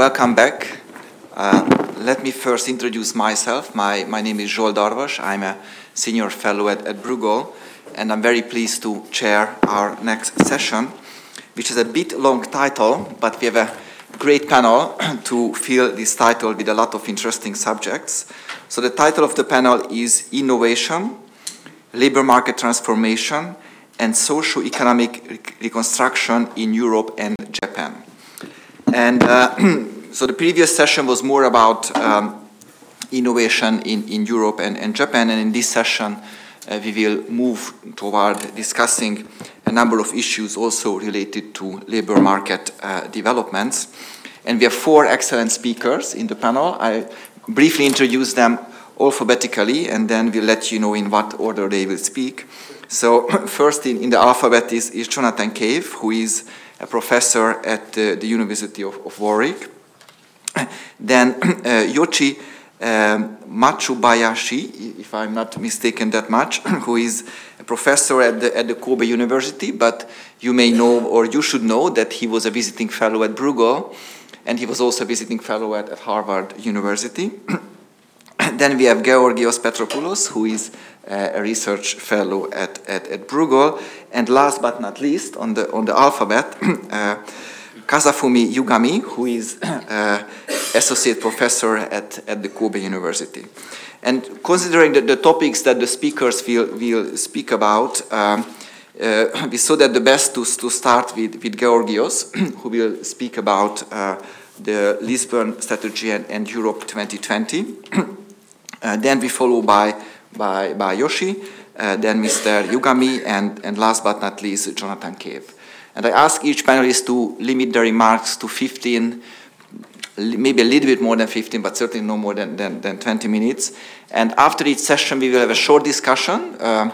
welcome back. Uh, let me first introduce myself. My, my name is Zsolt Darvas. I'm a senior fellow at, at Bruegel, and I'm very pleased to chair our next session, which is a bit long title, but we have a great panel to fill this title with a lot of interesting subjects. So the title of the panel is Innovation, Labor Market Transformation, and Socio-Economic Reconstruction in Europe and Japan. And uh, so the previous session was more about um, innovation in, in Europe and, and Japan, and in this session uh, we will move toward discussing a number of issues also related to labor market uh, developments. And we have four excellent speakers in the panel. I briefly introduce them alphabetically, and then we'll let you know in what order they will speak. So first in, in the alphabet is, is Jonathan Cave, who is a professor at the, the University of, of, Warwick. Then uh, Yoshi um, Matsubayashi, if I'm not mistaken that much, who is a professor at the, at the Kobe University, but you may know or you should know that he was a visiting fellow at Bruegel, and he was also a visiting fellow at, at Harvard University. then we have Georgios Petropoulos, who is uh, a research fellow at, at, at Bruegel. And last but not least, on the, on the alphabet, uh, Kazufumi Yugami, who is uh, associate professor at, at the Kobe University. And considering the, the topics that the speakers will, will speak about, um, uh, we saw that the best to, to start with, with Georgios, who will speak about uh, the Lisbon strategy and, and Europe 2020. uh, then we follow by by, by Yoshi, uh, then Mr. Yugami, and, and last but not least, Jonathan Cave. And I ask each panelist to limit their remarks to 15, maybe a little bit more than 15, but certainly no more than, than, than 20 minutes. And after each session, we will have a short discussion, uh,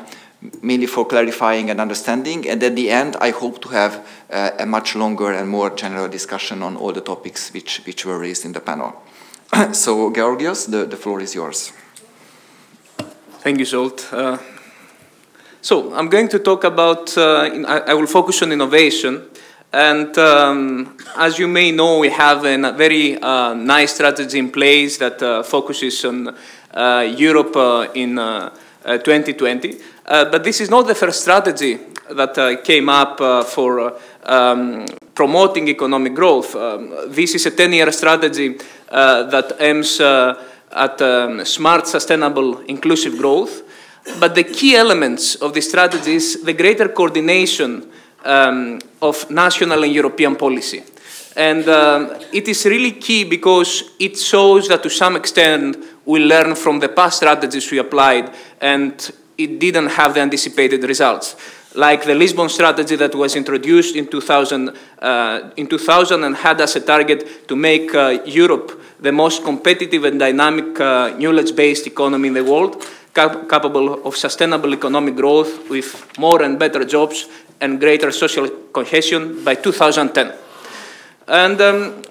mainly for clarifying and understanding. And at the end, I hope to have uh, a much longer and more general discussion on all the topics which, which were raised in the panel. so, Georgios, the, the floor is yours. Thank you, Zsolt. Uh, so I'm going to talk about, uh, in, I, I, will focus on innovation. And um, as you may know, we have a very uh, nice strategy in place that uh, focuses on uh, Europe uh, in 2020. but this is not the first strategy that came up for um, promoting economic growth. Um, this is a 10-year strategy that aims at um, smart, sustainable, inclusive growth. But the key elements of the strategy is the greater coordination um, of national and European policy. And um, it is really key because it shows that to some extent we learn from the past strategies we applied and it didn't have the anticipated results. Like the Lisbon strategy that was introduced in 2000, uh, in 2000 and had as a target to make uh, Europe the most competitive and dynamic uh, knowledge-based economy in the world, cap capable of sustainable economic growth with more and better jobs and greater social cohesion by 2010. And um,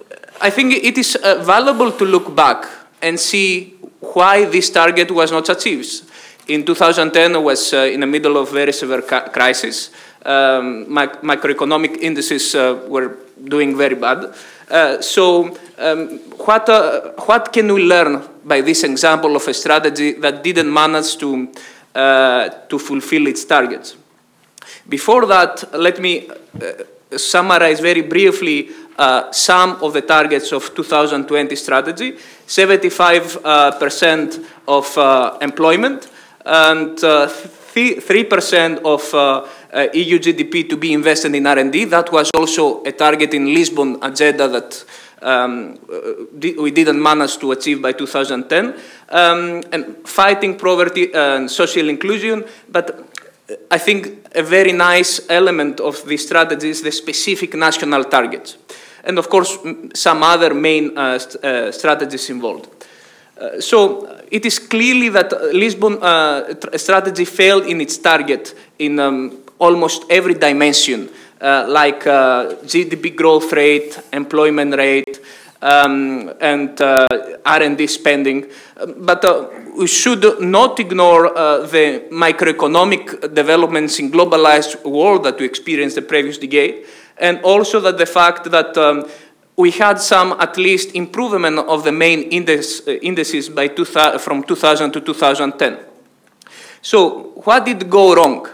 I think it is uh, valuable to look back and see why this target was not achieved. In 2010, it was uh, in the middle of very severe crisis. Um, macroeconomic indices uh, were doing very bad. Uh, so um, what, uh, what can we learn by this example of a strategy that didn't manage to, uh, to fulfill its targets? Before that, let me uh, summarize very briefly uh, some of the targets of 2020 strategy. 75% of employment and 3% of uh, EU GDP to be invested in R&D. That was also a target in Lisbon agenda that um, uh, we didn't manage to achieve by 2010. Um, and fighting poverty and social inclusion, but I think a very nice element of this strategy is the specific national targets. And of course, some other main uh, st uh, strategies involved. Uh, so it is clearly that Lisbon uh, strategy failed in its target in um, almost every dimension, uh, like GDP growth rate, employment rate, um, and R&D spending. But we should not ignore the microeconomic developments in globalized world that we experienced the previous decade, and also that the fact that um, we had some at least improvement of the main index, uh, indices by from 2000 to 2010. So what did go wrong?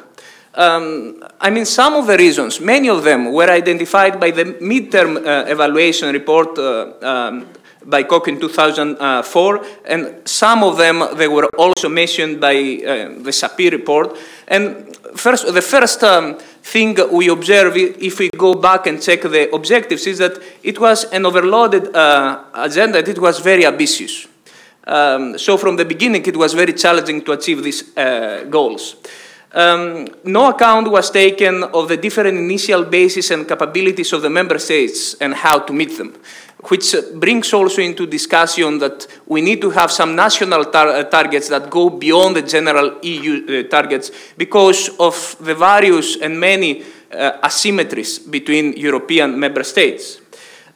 Um, I mean, some of the reasons, many of them were identified by the midterm uh, evaluation report uh, um, by Kok in 2004, and some of them they were also mentioned by uh, the Sapir report. And first, the first um, thing we observe if we go back and check the objectives is that it was an overloaded uh, agenda. It was very ambitious. Um, so from the beginning, it was very challenging to achieve these uh, goals. Um, no account was taken of the different initial bases and capabilities of the member states and how to meet them, which brings also into discussion that we need to have some national tar uh, targets that go beyond the general EU uh, targets because of the various and many uh, asymmetries between European member states.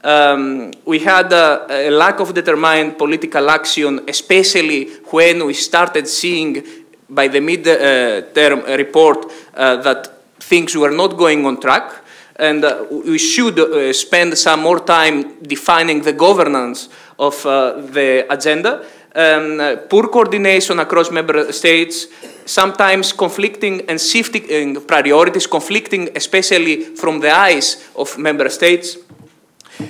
Um, we had a, lack of determined political action, especially when we started seeing by the mid-term report uh, that things were not going on track and uh, we should uh, spend some more time defining the governance of the agenda. Um, poor coordination across member states, sometimes conflicting and shifting priorities, conflicting especially from the eyes of member states,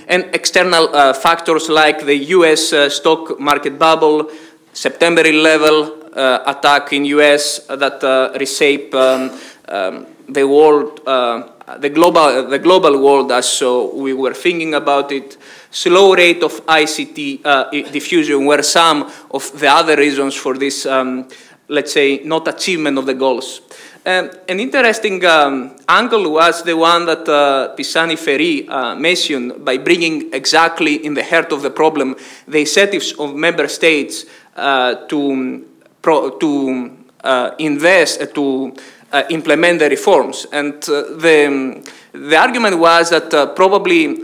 and external uh, factors like the US uh, stock market bubble, September 11, uh, attack in US that uh, reshape um, um, the world, uh, the global, the global world as so we were thinking about it. Slow rate of ICT diffusion were some of the other reasons for this, um, let's say, not achievement of the goals. Um, an interesting um, angle was the one that uh, Pisani Ferry uh, mentioned by bringing exactly in the heart of the problem the incentives of member states uh, to pro, to uh, invest, uh, to uh, implement the reforms. And the, the argument was that probably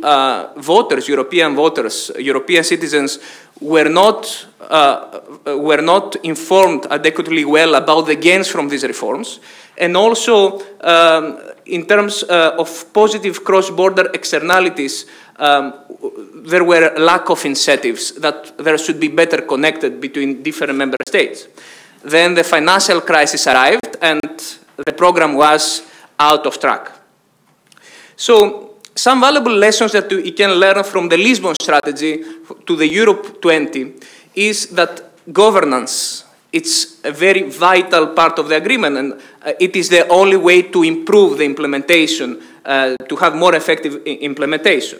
voters, European voters, European citizens, were not, were not informed adequately well about the gains from these reforms. And also, um, in terms uh, of positive cross-border externalities, um, there were lack of incentives that there should be better connected between different member states. Then the financial crisis arrived and the program was out of track. So some valuable lessons that you can learn from the Lisbon strategy to the Europe 20 is that governance it's a very vital part of the agreement and uh, it is the only way to improve the implementation, uh, to have more effective implementation.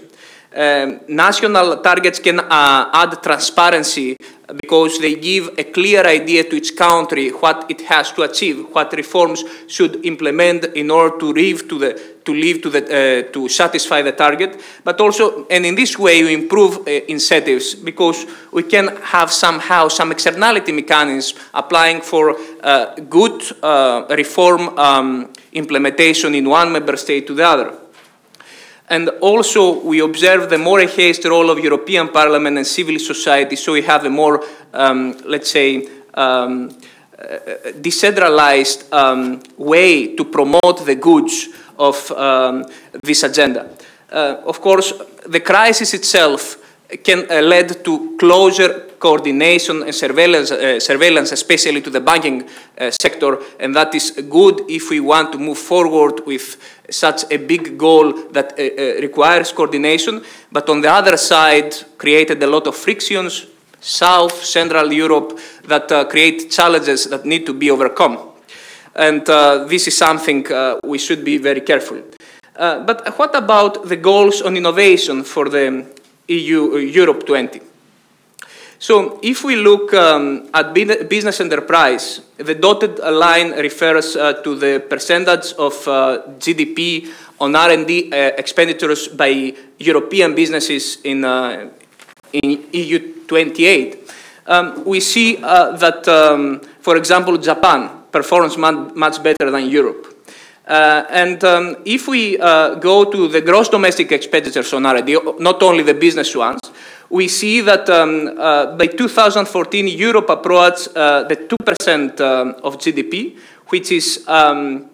Um, national targets can uh, add transparency because they give a clear idea to each country what it has to achieve, what reforms should implement in order to live to the to live to the uh, to satisfy the target. But also, and in this way, we improve uh, incentives because we can have somehow some externality mechanisms applying for uh, good uh, reform um, implementation in one member state to the other. And also, we observe the more enhanced role of European Parliament and civil society, so we have a more, um, let's say, um, uh, decentralized um, way to promote the goods of um, this agenda. Uh, of course, the crisis itself can uh, lead to closer coordination and surveillance, uh, surveillance, especially to the banking uh, sector, and that is good if we want to move forward with such a big goal that uh, uh, requires coordination. But on the other side, created a lot of frictions, South, Central Europe, that uh, create challenges that need to be overcome. And this is something we should be very careful. but what about the goals on innovation for the EU, Europe 20? So if we look um, at business enterprise, the dotted line refers uh, to the percentage of uh, GDP on R&D uh, expenditures by European businesses in, uh, in EU 28. Um, we see uh, that, um, for example, Japan performs much better than Europe. Uh, and um, if we uh, go to the gross domestic expenditures on R&D, not only the business ones, we see that um, uh, by 2014, Europe approached uh, the 2% um, of GDP, which is um,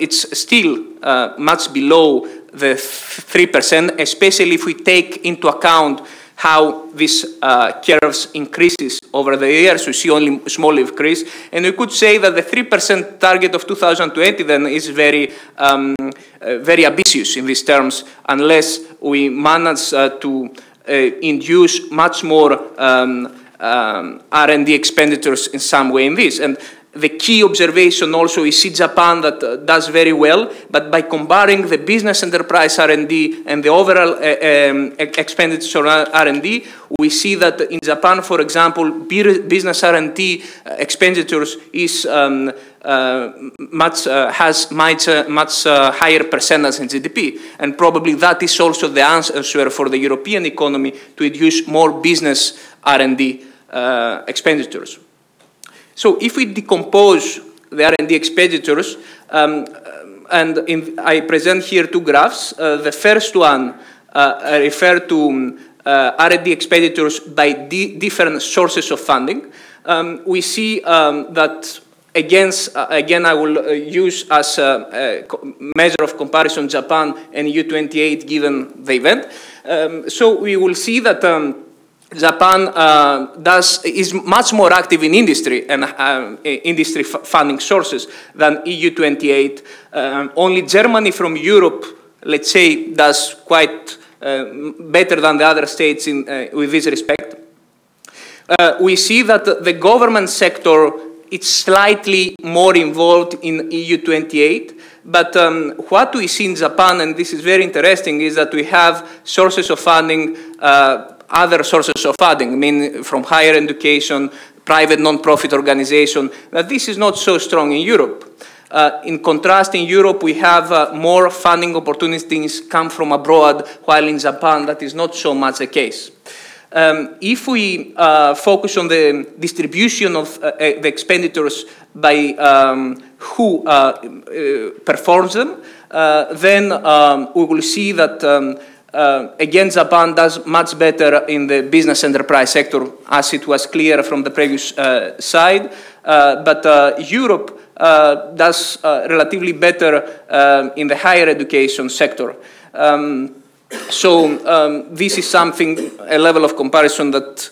it's still uh, much below the 3%, especially if we take into account how this uh, curves increases over the years. We see only small increase. And we could say that the 3% target of 2020 then is very, um, uh, very ambitious in these terms, unless we manage uh, to uh, induce much more um, um, R&D expenditures in some way in this. And the key observation also is see Japan that uh, does very well, but by comparing the business enterprise R&D and the overall uh, um, expenditure on R&D, we see that in Japan, for example, business R&D uh, expenditures is um, uh, much uh, has much uh, much higher percentage in GDP, and probably that is also the answer for the European economy to induce more business R&D expenditures. So if we decompose the R&D expenditures, um, and in, I present here two graphs. Uh, the first one uh, to um, uh, R&D expenditures by di different sources of funding. Um, we see um, that against, uh, again, I will uh, use as a, a, measure of comparison Japan and EU28 given the event. Um, so we will see that um, Japan uh, does, is much more active in industry and uh, industry funding sources than EU28. Um, only Germany from Europe, let's say, does quite uh, better than the other states in, uh, with this respect. Uh, we see that the government sector is slightly more involved in EU28, but um, what we see in Japan, and this is very interesting, is that we have sources of funding uh, other sources of funding, I mean, from higher education, private non-profit organization, that this is not so strong in Europe. Uh, in contrast, in Europe, we have uh, more funding opportunities come from abroad, while in Japan, that is not so much the case. Um, if we uh, focus on the distribution of uh, the expenditures by um, who uh, uh, performs them, then um, we will see that um, uh, again, Japan does much better in the business enterprise sector, as it was clear from the previous uh, side. Uh, but uh, Europe uh, does uh, relatively better in the higher education sector. Um, so um, this is something, a level of comparison that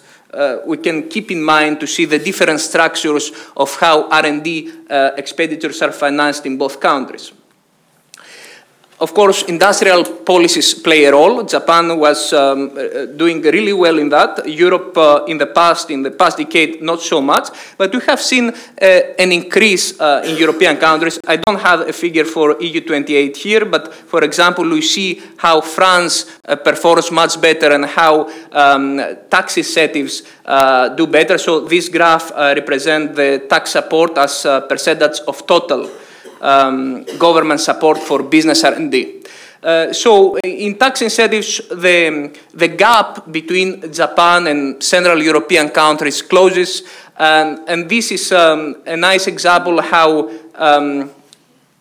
we can keep in mind to see the different structures of how R&D expenditures are financed in both countries. Of course, industrial policies play a role. Japan was um, uh, doing really well in that. Europe, uh, in the past, in the past decade, not so much. But we have seen uh, an increase uh, in European countries. I don't have a figure for EU28 here, but for example, we see how France uh, performs much better and how um, tax incentives uh, do better. So this graph represents the tax support as a percentage of total um, government support for business R&D. Uh, so in tax incentives, the, the gap between Japan and Central European countries closes, and, and this is um, a nice example how um,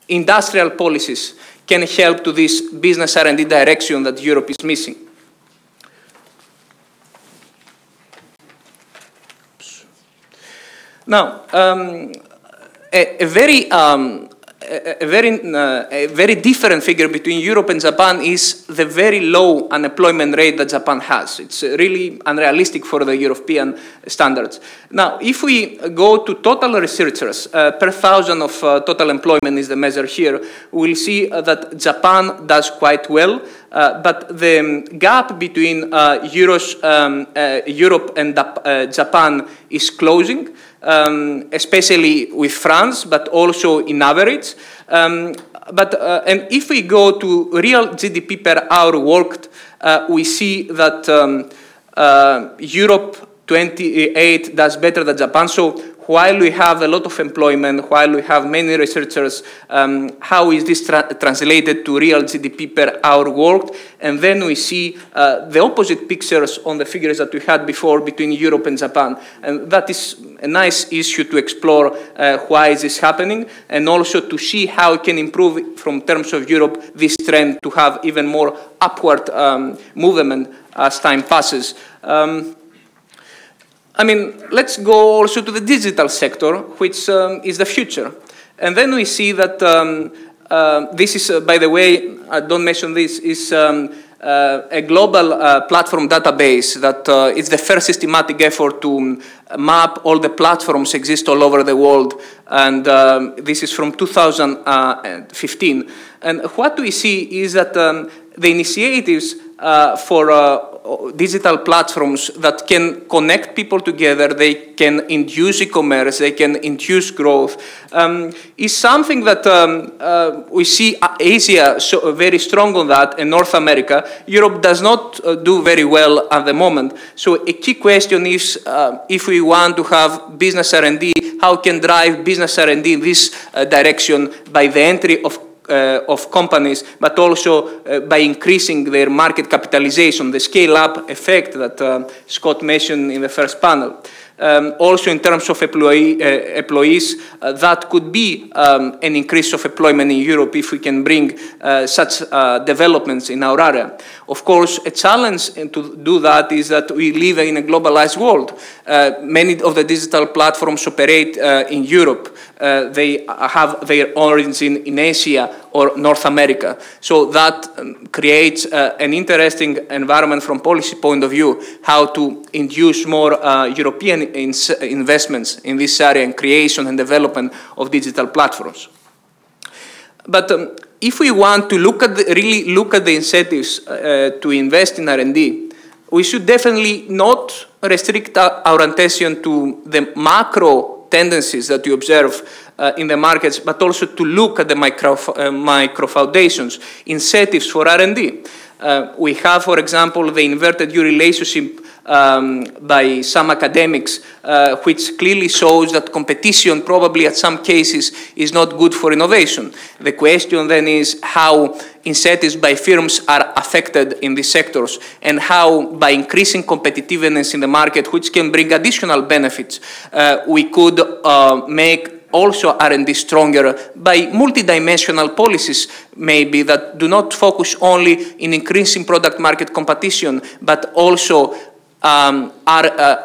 industrial policies can help to this business R&D direction that Europe is missing. Now, um, a, a, very um, a, very, uh, a very different figure between Europe and Japan is the very low unemployment rate that Japan has. It's really unrealistic for the European standards. Now, if we go to total researchers uh, per thousand of uh, total employment is the measure here, we'll see uh, that Japan does quite well. Uh, but the um, gap between uh, Euros, um, uh, Europe and uh, Japan is closing um, especially with France, but also in average. Um, but uh, and if we go to real GDP per hour worked, uh, we see that um, uh, Europe 28 does better than Japan. So while we have a lot of employment, while we have many researchers, um, how is this tra translated to real GDP per hour worked? And then we see uh, the opposite pictures on the figures that we had before between Europe and Japan. And that is a nice issue to explore uh, why is this happening, and also to see how it can improve from terms of Europe this trend to have even more upward um, movement as time passes. Um, I mean, let's go also to the digital sector, which um, is the future. And then we see that um, uh, this is, uh, by the way, I don't mention this, is um, uh, a global uh, platform database that uh, is the first systematic effort to um, map all the platforms exist all over the world. And um, this is from 2015. And what we see is that um, the initiatives uh, for uh, digital platforms that can connect people together, they can induce e-commerce, they can induce growth, um, is something that um, uh, we see Asia so very strong on that, and North America. Europe does not uh, do very well at the moment. So a key question is uh, if we want to have business R&D, how can drive business R&D in this uh, direction by the entry of uh, of companies, but also uh, by increasing their market capitalization, the scale-up effect that uh, Scott mentioned in the first panel. Um, also in terms of employee, uh, employees, uh, that could be um, an increase of employment in Europe if we can bring uh, such developments in our area. Of course, a challenge to do that is that we live in a globalized world. many of the digital platforms operate in Europe. they have their origin in Asia or North America. So that um, creates uh, an interesting environment from policy point of view, how to induce more uh, European investments in this area and creation and development of digital platforms. But um, if we want to look at the, really look at the incentives uh, to invest in R&D, we should definitely not restrict our attention to the macro tendencies that you observe uh, in the markets, but also to look at the micro, uh, micro foundations, incentives for R&D. Uh, we have, for example, the inverted U relationship um, by some academics, uh, which clearly shows that competition probably at some cases is not good for innovation. The question then is how incentives by firms are affected in these sectors and how by increasing competitiveness in the market, which can bring additional benefits, uh, we could uh, make also R&D stronger by multidimensional policies maybe that do not focus only in increasing product market competition but also um, are, uh,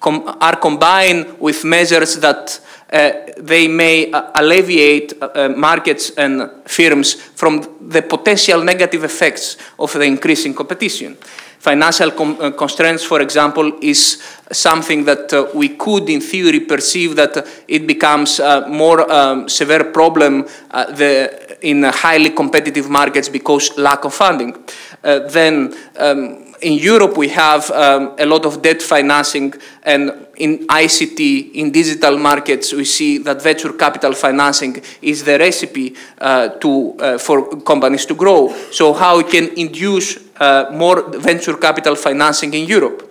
com are combined with measures that uh, they may uh, alleviate uh, uh, markets and firms from the potential negative effects of the increasing competition. Financial uh, constraints, for example, is something that uh, we could, in theory, perceive that it becomes a more um, severe problem uh, the, in highly competitive markets because lack of funding. Uh, then um, in Europe, we have um, a lot of debt financing, and in ICT, in digital markets, we see that venture capital financing is the recipe uh, to, uh, for companies to grow. So how we can induce uh, more venture capital financing in Europe.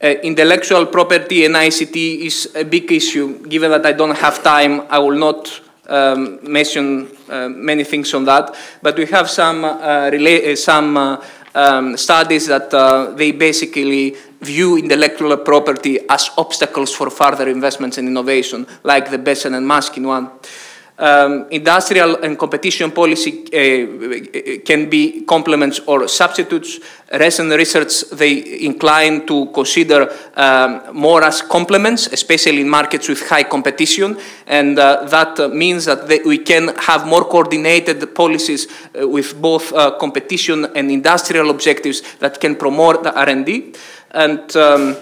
Uh, intellectual property and ICT is a big issue. Given that I don't have time, I will not um, mention uh, many things on that. But we have some, uh, some um, studies that they basically view intellectual property as obstacles for further investments in innovation, like the Bessen and Maskin one. Um, industrial and competition policy uh, can be complements or substitutes. Recent research, they incline to consider um, more as complements, especially in markets with high competition. And uh, that means that they, we can have more coordinated policies uh, with both uh, competition and industrial objectives that can promote the R&D. And um,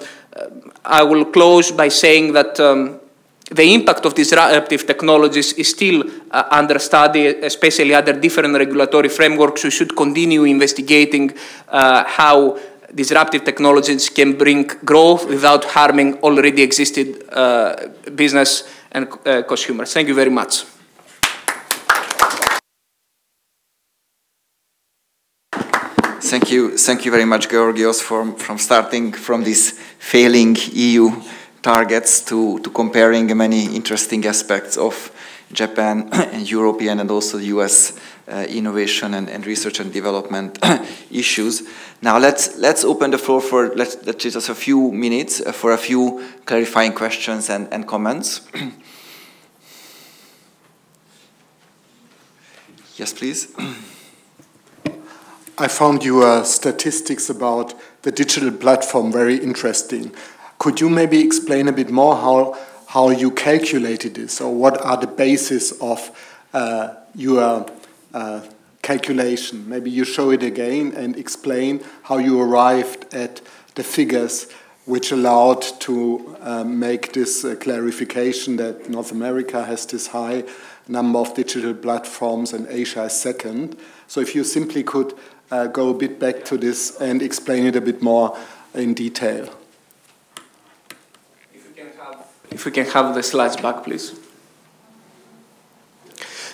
I will close by saying that um, the impact of disruptive technologies is still uh, under study, especially under different regulatory frameworks. We should continue investigating uh, how disruptive technologies can bring growth without harming already existing uh, business and uh, consumers. Thank you very much. Thank you, thank you very much, Georgios, for, from starting from this failing EU targets to, to comparing many interesting aspects of Japan and European and also US uh, innovation and, and, research and development issues. Now let's let's open the floor for let's let's just a few minutes uh, for a few clarifying questions and, and comments. yes, please. I found your statistics about the digital platform very interesting. Could you maybe explain a bit more how, how you calculated this, or what are the basis of uh, your uh, calculation. Maybe you show it again and explain how you arrived at the figures which allowed to um, make this uh, clarification that North America has this high number of digital platforms and Asia is second. So if you simply could uh, go a bit back to this and explain it a bit more in detail. If we can have, if we can have the slides back, please.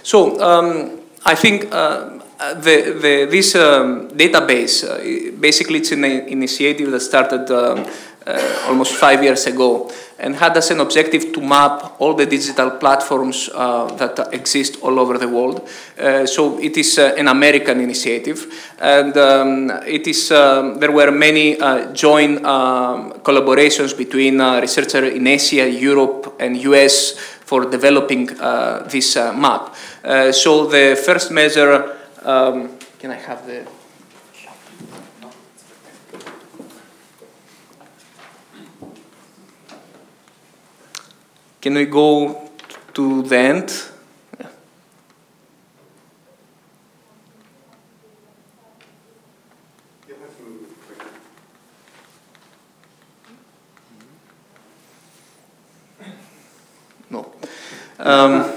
So um, I think uh, the, the, this um, database, uh, basically it's an initiative that started um, uh, almost five years ago and had as an objective to map all the digital platforms uh, that exist all over the world. Uh, so it is uh, an American initiative, and um, it is um, there were many uh, joint um, collaborations between uh, researchers in Asia, Europe, and US for developing this map. so the first measure, um, can I have the Can we go to the end? No. Um,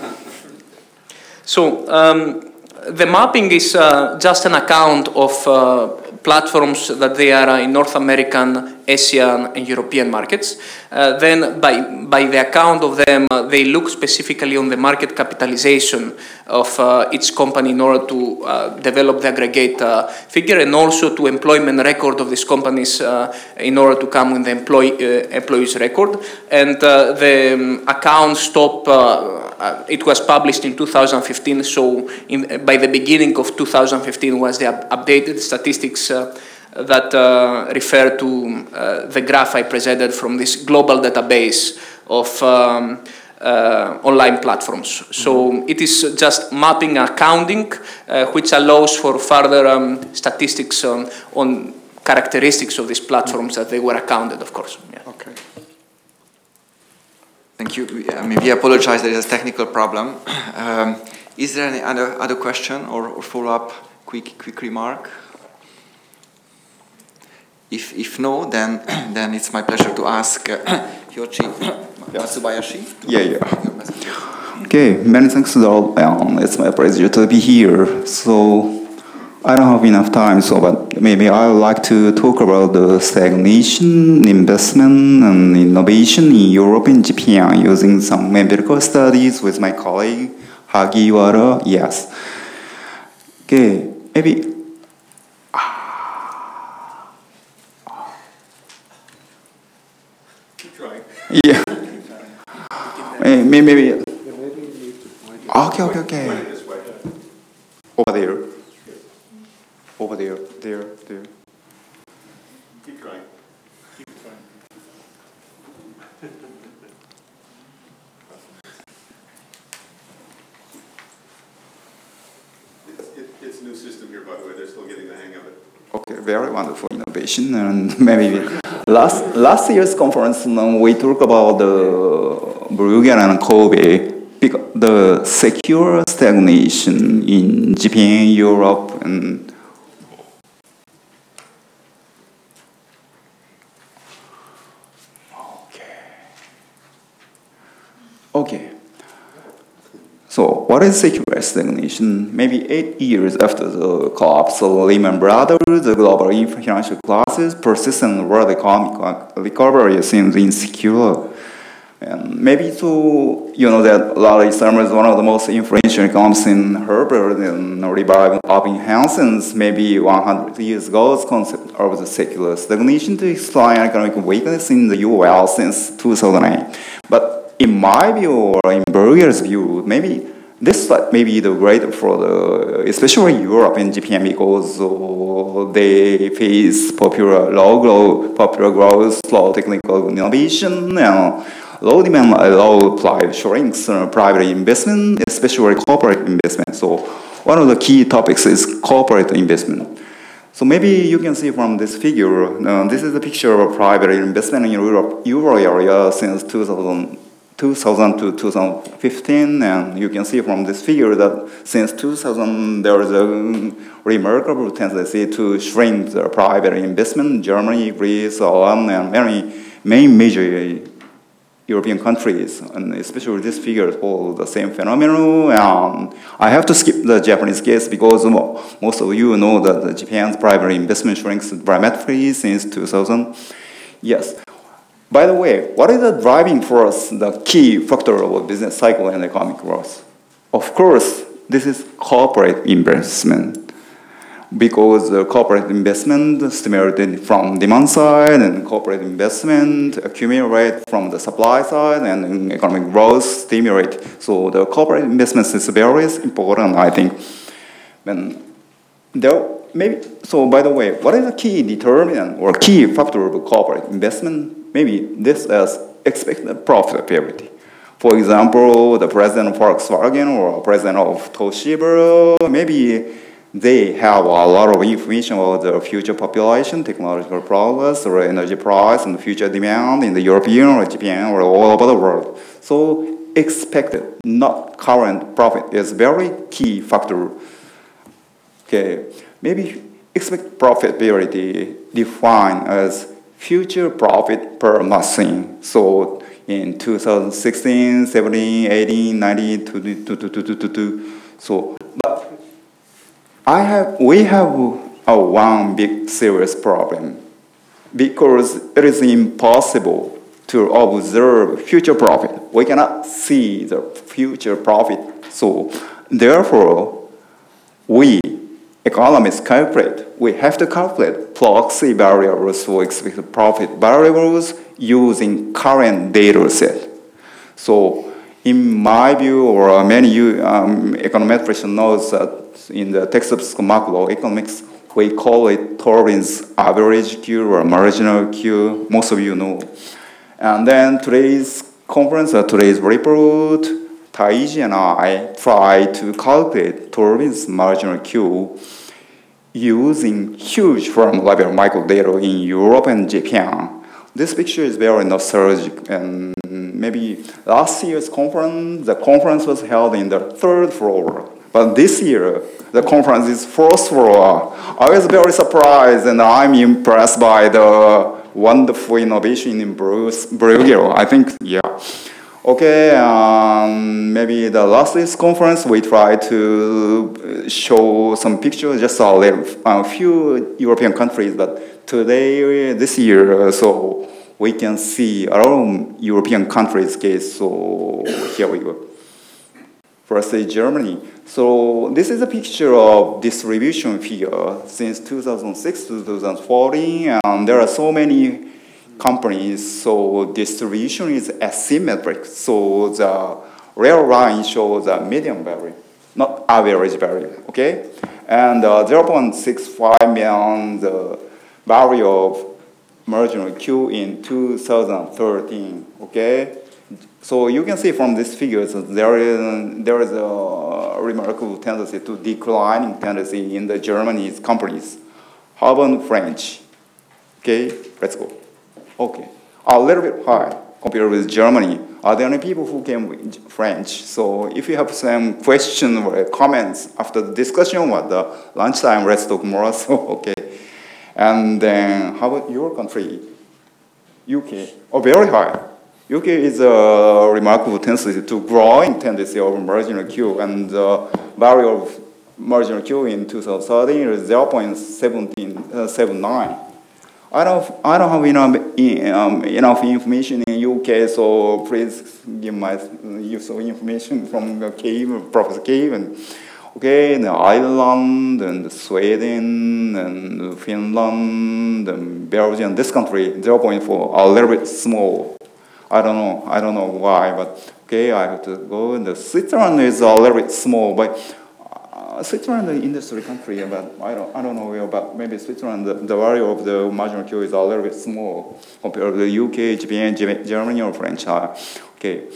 so um, the mapping is uh, just an account of uh, platforms that they are in North American, Asian, and European markets. Uh, then, by, by the account of them, uh, they look specifically on the market capitalization of uh, each company in order to uh, develop the aggregate uh, figure and also to employment record of these companies uh, in order to come with the employee, employees record. And the um, account stop it was published in 2015, so in, by the beginning of 2015 was the up updated statistics that uh, refer to uh, the graph I presented from this global database of um, uh, online platforms. So mm -hmm. it is just mapping accounting, uh, which allows for further um, statistics on, on characteristics of these platforms that they were accounted, of course. Yeah. Okay. Thank you. I mean, we apologize. There is a technical problem. Um, is there any other other question or, or follow up? Quick quick remark. If if no, then then it's my pleasure to ask uh, Hyochi Matsubayashi. Yeah, yeah. Okay, many thanks, to all. Um, it's my pleasure to be here. So I don't have enough time, so but maybe I would like to talk about the stagnation, investment, and innovation in Europe and Japan using some empirical studies with my colleague Hagiwara. Yes. Okay, maybe. Yeah. Eh, maybe. maybe. Okay, okay, okay. Over there. Over there, there, there. Keep trying. Keep trying. it's, it, it's a new system here, by the way. They're still getting the hang of it. Okay, very wonderful innovation. And maybe last last year's conference, um, we talked about the Bruegel and Kobe the secular stagnation in Japan, Europe, and Okay. So what is secular stagnation? Maybe eight years after the collapse of Lehman Brothers, the global financial crisis, persistent world economic recovery seems insecure. And maybe to, you know, that Larry Summers one of the most influential economists in Harvard and reviving Irving Hansen's maybe 100 years ago's concept of the secular stagnation to explain economic weakness in the US since 2008. But in my view or in Bruegel's view, maybe this may be the great for the, especially Europe and Japan because uh, they face popular low growth, popular growth, slow technical innovation, and low demand, low private shrinks, uh, private investment, especially corporate investment. So one of the key topics is corporate investment. So maybe you can see from this figure, uh, this is a picture of private investment in Europe, Euro area since 2000. 2000 to 2015, and you can see from this figure that since 2000 there is a remarkable tendency to shrink the private investment. Germany, Greece, Holland, and many main major European countries, and especially this figure hold the same phenomenon. And I have to skip the Japanese case because most of you know that Japan's private investment shrinks dramatically since 2000. Yes, by the way, what is the driving force, the key factor of a business cycle and economic growth? Of course, this is corporate investment. Because the corporate investment stimulated from demand side and corporate investment accumulate from the supply side and economic growth stimulate. So the corporate investment is very important, I think. And there maybe so by the way, what is the key determinant or key factor of corporate investment? Maybe this as expected profitability. For example, the president of Volkswagen or president of Toshiba, maybe they have a lot of information about the future population, technological progress, or energy price, and future demand in the European or Japan or all over the world. So expected, not current profit is very key factor. Okay, maybe expect profitability defined as future profit per machine. So in 2016, 17, 18, 19, 22, So, but I have, we have a one big serious problem because it is impossible to observe future profit. We cannot see the future profit. So, therefore, we economists calculate, we have to calculate proxy variables for expected profit variables using current data set. So in my view, or many um, econometricians knows that in the textbook macroeconomics, we call it Tobin's average Q or marginal Q. Most of you know. And then today's conference, uh, today's report, Taiji and I try to calculate Tobin's marginal Q using huge firm level microdata in Europe and Japan. This picture is very nostalgic and maybe last year's conference, the conference was held in the third floor. But this year, the conference is fourth floor. I was very surprised and I'm impressed by the wonderful innovation in Bruce, Bruegel. I think, yeah. Okay, um, maybe the last week's conference we tried to show some pictures, just a little, a few European countries, but today, this year, so we can see around European countries case. So here we go. Firstly, Germany. So this is a picture of distribution figure since 2006 to 2014, and there are so many companies, so distribution is asymmetric. So the real line shows the median value, not average value, okay? And uh, 0.65 million the value of marginal Q in 2013, okay? So you can see from these figures there is, there is a remarkable tendency to declining tendency in the Germany's companies. How about French? Okay, let's go. Okay, a little bit high compared with Germany. Are there any people who can French? So if you have some questions or comments after the discussion at the lunchtime, let's talk more. So okay, and then how about your country? UK, oh very high. UK is a remarkable tendency to growing tendency of marginal Q and the value of marginal Q in 2013 is 0.1779. I don't, I don't have enough, um, enough information in UK, so please give my useful information from the cave, Professor Cave, and okay, the Ireland and Sweden and Finland and Belgium, this country 0.4, a little bit small. I don't know, I don't know why, but okay, I have to go. And Switzerland is a little bit small, but uh, Switzerland is an industry country, but I don't, I don't know about maybe Switzerland, the, the value of the marginal Q is a little bit small compared to the UK, Japan, Germany, or French. Uh, okay.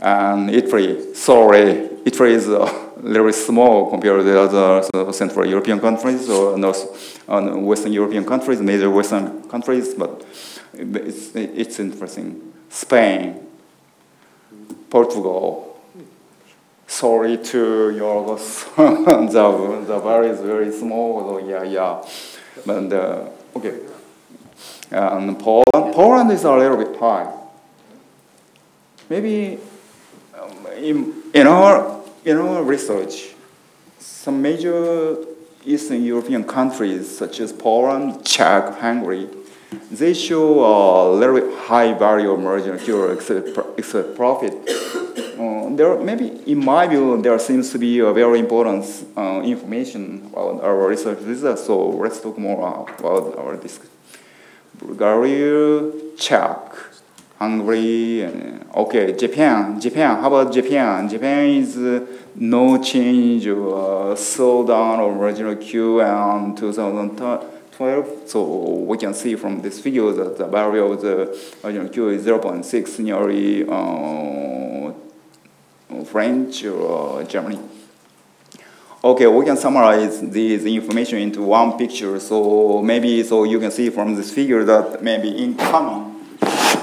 And Italy, sorry, Italy is a little bit small compared to the other Central European countries or North, uh, Western European countries, major Western countries, but it's, it's interesting. Spain, Portugal. Sorry to Yorgos. the, the bar is very small, so yeah, yeah. But, uh, okay. And Poland, Poland is a little bit high. Maybe um, in, in, our, in our research, some major Eastern European countries such as Poland, Czech, Hungary, they show a little bit high value of marginal Q except, except profit. There maybe in my view there seems to be a very important uh, information about our research results. So let's talk more about our disc. Bulgaria, Czech, Hungary, and, okay, Japan. Japan. How about Japan? Japan is uh, no change uh, slow down of marginal Q and 2012. So we can see from this figure that the value of the marginal Q is 0.6 nearly uh, French or Germany. Okay, we can summarize this information into one picture. So maybe so you can see from this figure that maybe in common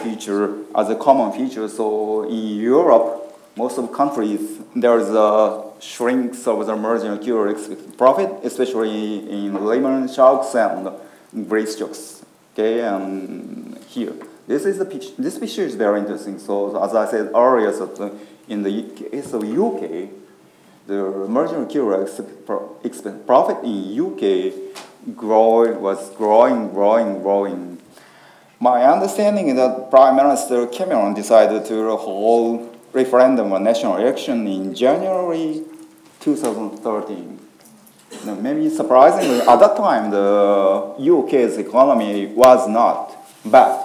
feature as a common feature. So in Europe, most of countries, there's a shrink of the marginal Q profit, especially in Lehman shocks and great shocks. Okay, and here. This is the picture. This picture is very interesting. So as I said earlier, so in the case of UK, the marginal Q profit in UK grow, was growing, growing, growing. My understanding is that Prime Minister Cameron decided to hold referendum or national election in January 2013. Now, maybe surprisingly, at that time, the UK's economy was not bad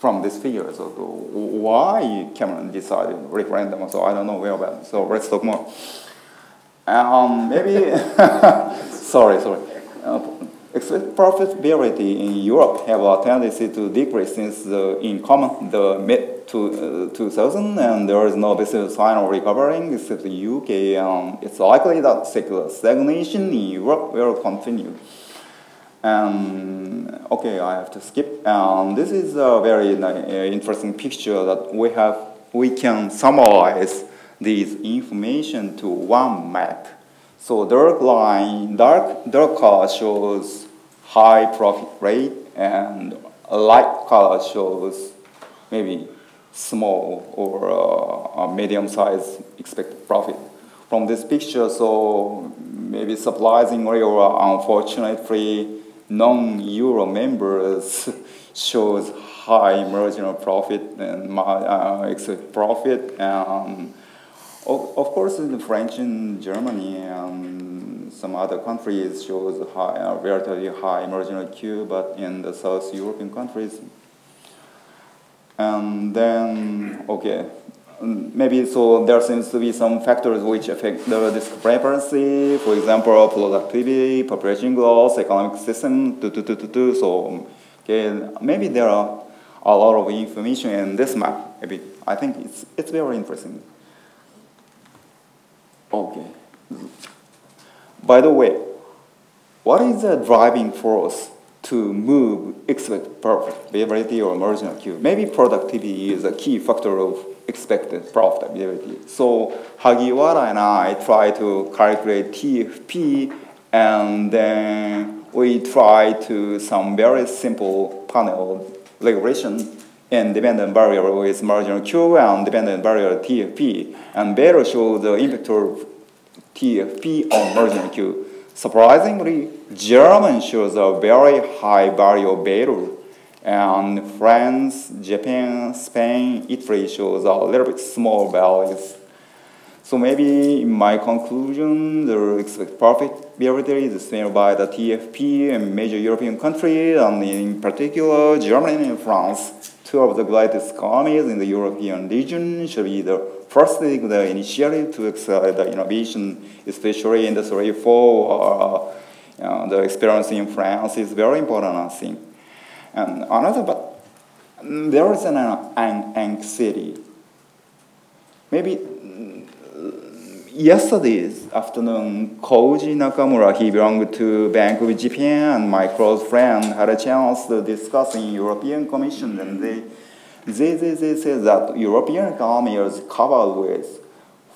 from this figure. So why Cameron decided referendum? So I don't know where about. So let's talk more. Um, maybe, sorry, sorry. Uh, profitability in Europe have a tendency to decrease since the, in common the mid to, uh, 2000 and there is no visible sign of recovering except the UK. Um, it's likely that secular stagnation in Europe will continue. Um, okay, I have to skip. Um, this is a very uh, interesting picture that we have. We can summarize this information to one map. So dark line, dark, dark color shows high profit rate and light color shows maybe small or uh, medium size expected profit. From this picture, so maybe surprisingly or unfortunately, non-euro members shows high marginal profit and uh, expected profit. And of, of course, in the French and Germany and some other countries shows high, uh, relatively high marginal Q, but in the South European countries, and then okay, maybe so there seems to be some factors which affect the discrepancy. For example, productivity, population growth, economic system. Do, do, do, do, do. So okay, maybe there are a lot of information in this map. Maybe I think it's it's very interesting. Okay. By the way, what is the driving force to move expected profitability or marginal Q? Maybe productivity is a key factor of expected profitability. So Hagiwara and I try to calculate TFP and then we try to some very simple panel regression and dependent variable with marginal Q and dependent variable TFP. And beta show the impact of TFP on marginal Q. Surprisingly, German shows a very high value of beta. And France, Japan, Spain, Italy shows a little bit small values. So maybe in my conclusion, the expected profitability is explained by the TFP and major European countries, and in particular Germany and France two of the greatest economies in the European region should be the first thing the initiative to accelerate the innovation, especially in the three, four, uh, uh, the experience in France is very important, I think. And another, but there is an, uh, an anxiety. Maybe mm, yesterday afternoon, Koji Nakamura, he belonged to Bank of Japan, and my close friend had a chance to discuss in European Commission, and they they, say that European economy is covered with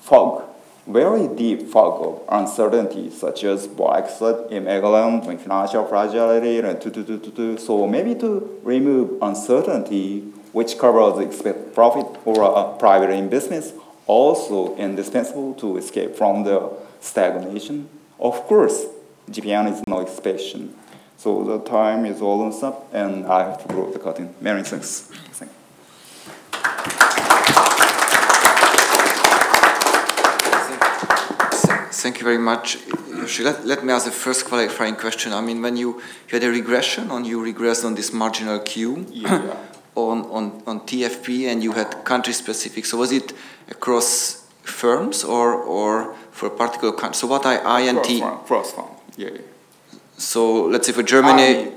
fog, very deep fog of uncertainty, such as Brexit, immigrant, financial fragility, and to, to, to, to, to. so maybe to remove uncertainty, which covers expect profit or a private investments, also indispensable to escape from the stagnation. Of course, Japan is no exception. So the time is almost up, and I have to close the curtain. Many thanks. Thank Thank you very much. Let, let me ask the first qualifying question. I mean, when you, you had a regression on you regressed on this marginal Q Yeah. on, on, on TFP and you had country specific. So was it across firms or, or for a particular country? So what I, INT? First one. Yeah. yeah. So let's say for Germany, I-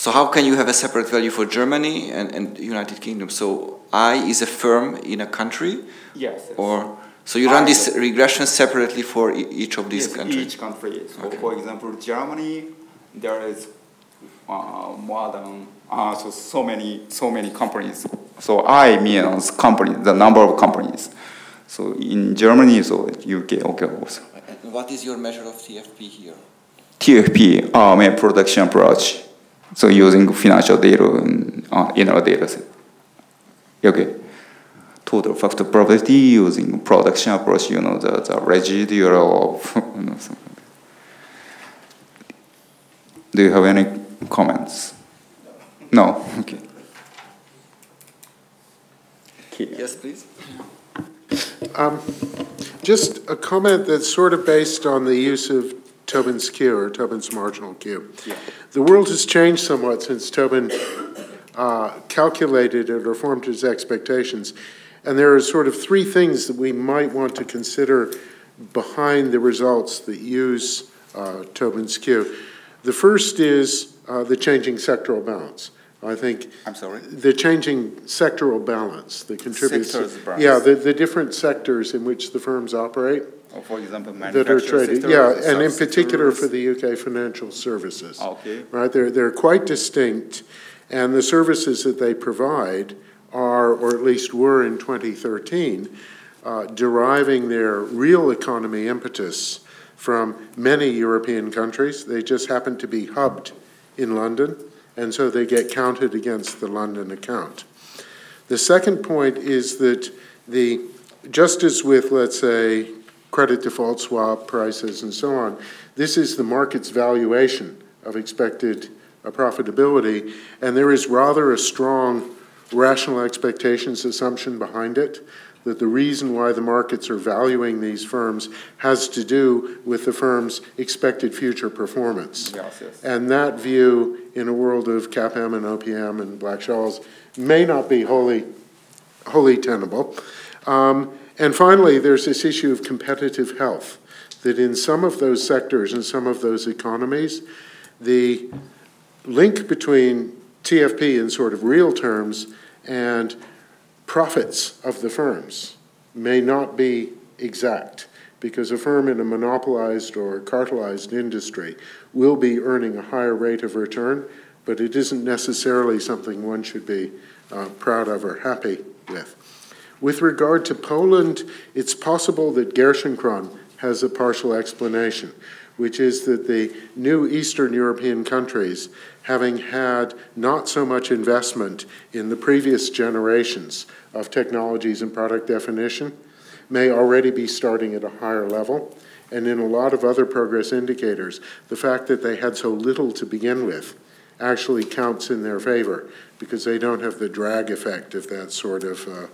so how can you have a separate value for Germany and, and United Kingdom? So I is a firm in a country Yes. yes. or so you run I- this regression separately for e- each of these Yes, countries? Each country. So, Okay. for example, Germany, there is uh, more than uh, so, so many so many companies. So I means company, the number of companies. So in Germany, so UK, okay, also. And what is your measure of TFP here? TFP, uh, my production approach. So using financial data in, uh, in our data set. Okay. Total factor probability using production approach, you know, the, the residual of, you know. Do you have any comments? No? Okay. Okay. Yes, please. Um, Just a comment that's sort of based on the use of Tobin's Q or Tobin's marginal Q. Yeah. The world has changed somewhat since Tobin uh, calculated it or formed his expectations. And there are sort of three things that we might want to consider behind the results that use uh, Tobin's Q. The first is uh, the changing sectoral balance. I think I'm sorry? the changing sectoral balance that contributes. Sectors balance. Yeah, the, the different sectors in which the firms operate Or for example, that are traded. sector, Yeah, and in particular for the UK financial services. Okay. Right, they're, they're quite distinct, and the services that they provide are, or at least were in 2013, uh, deriving their real economy impetus from many European countries. They just happen to be hubbed in London, and so they get counted against the London account. The second point is that the, just as with, let's say, credit default swap prices and so on, this is the market's valuation of expected uh, profitability, and there is rather a strong rational expectations assumption behind it, that the reason why the markets are valuing these firms has to do with the firm's expected future performance. Yes, yes. And that view, in a world of CAPM and OPM and Black-Scholes, may not be wholly, wholly tenable. Um, and finally, there's this issue of competitive health, that in some of those sectors and some of those economies, the link between TFP in sort of real terms and profits of the firms may not be exact, because a firm in a monopolized or cartelized industry will be earning a higher rate of return, but it isn't necessarily something one should be uh, proud of or happy with. With regard to Poland, it's possible that Gerschenkron has a partial explanation, which is that the new Eastern European countries, having had not so much investment in the previous generations of technologies and product definition, may already be starting at a higher level. And in a lot of other progress indicators, the fact that they had so little to begin with actually counts in their favor because they don't have the drag effect of that sort of uh,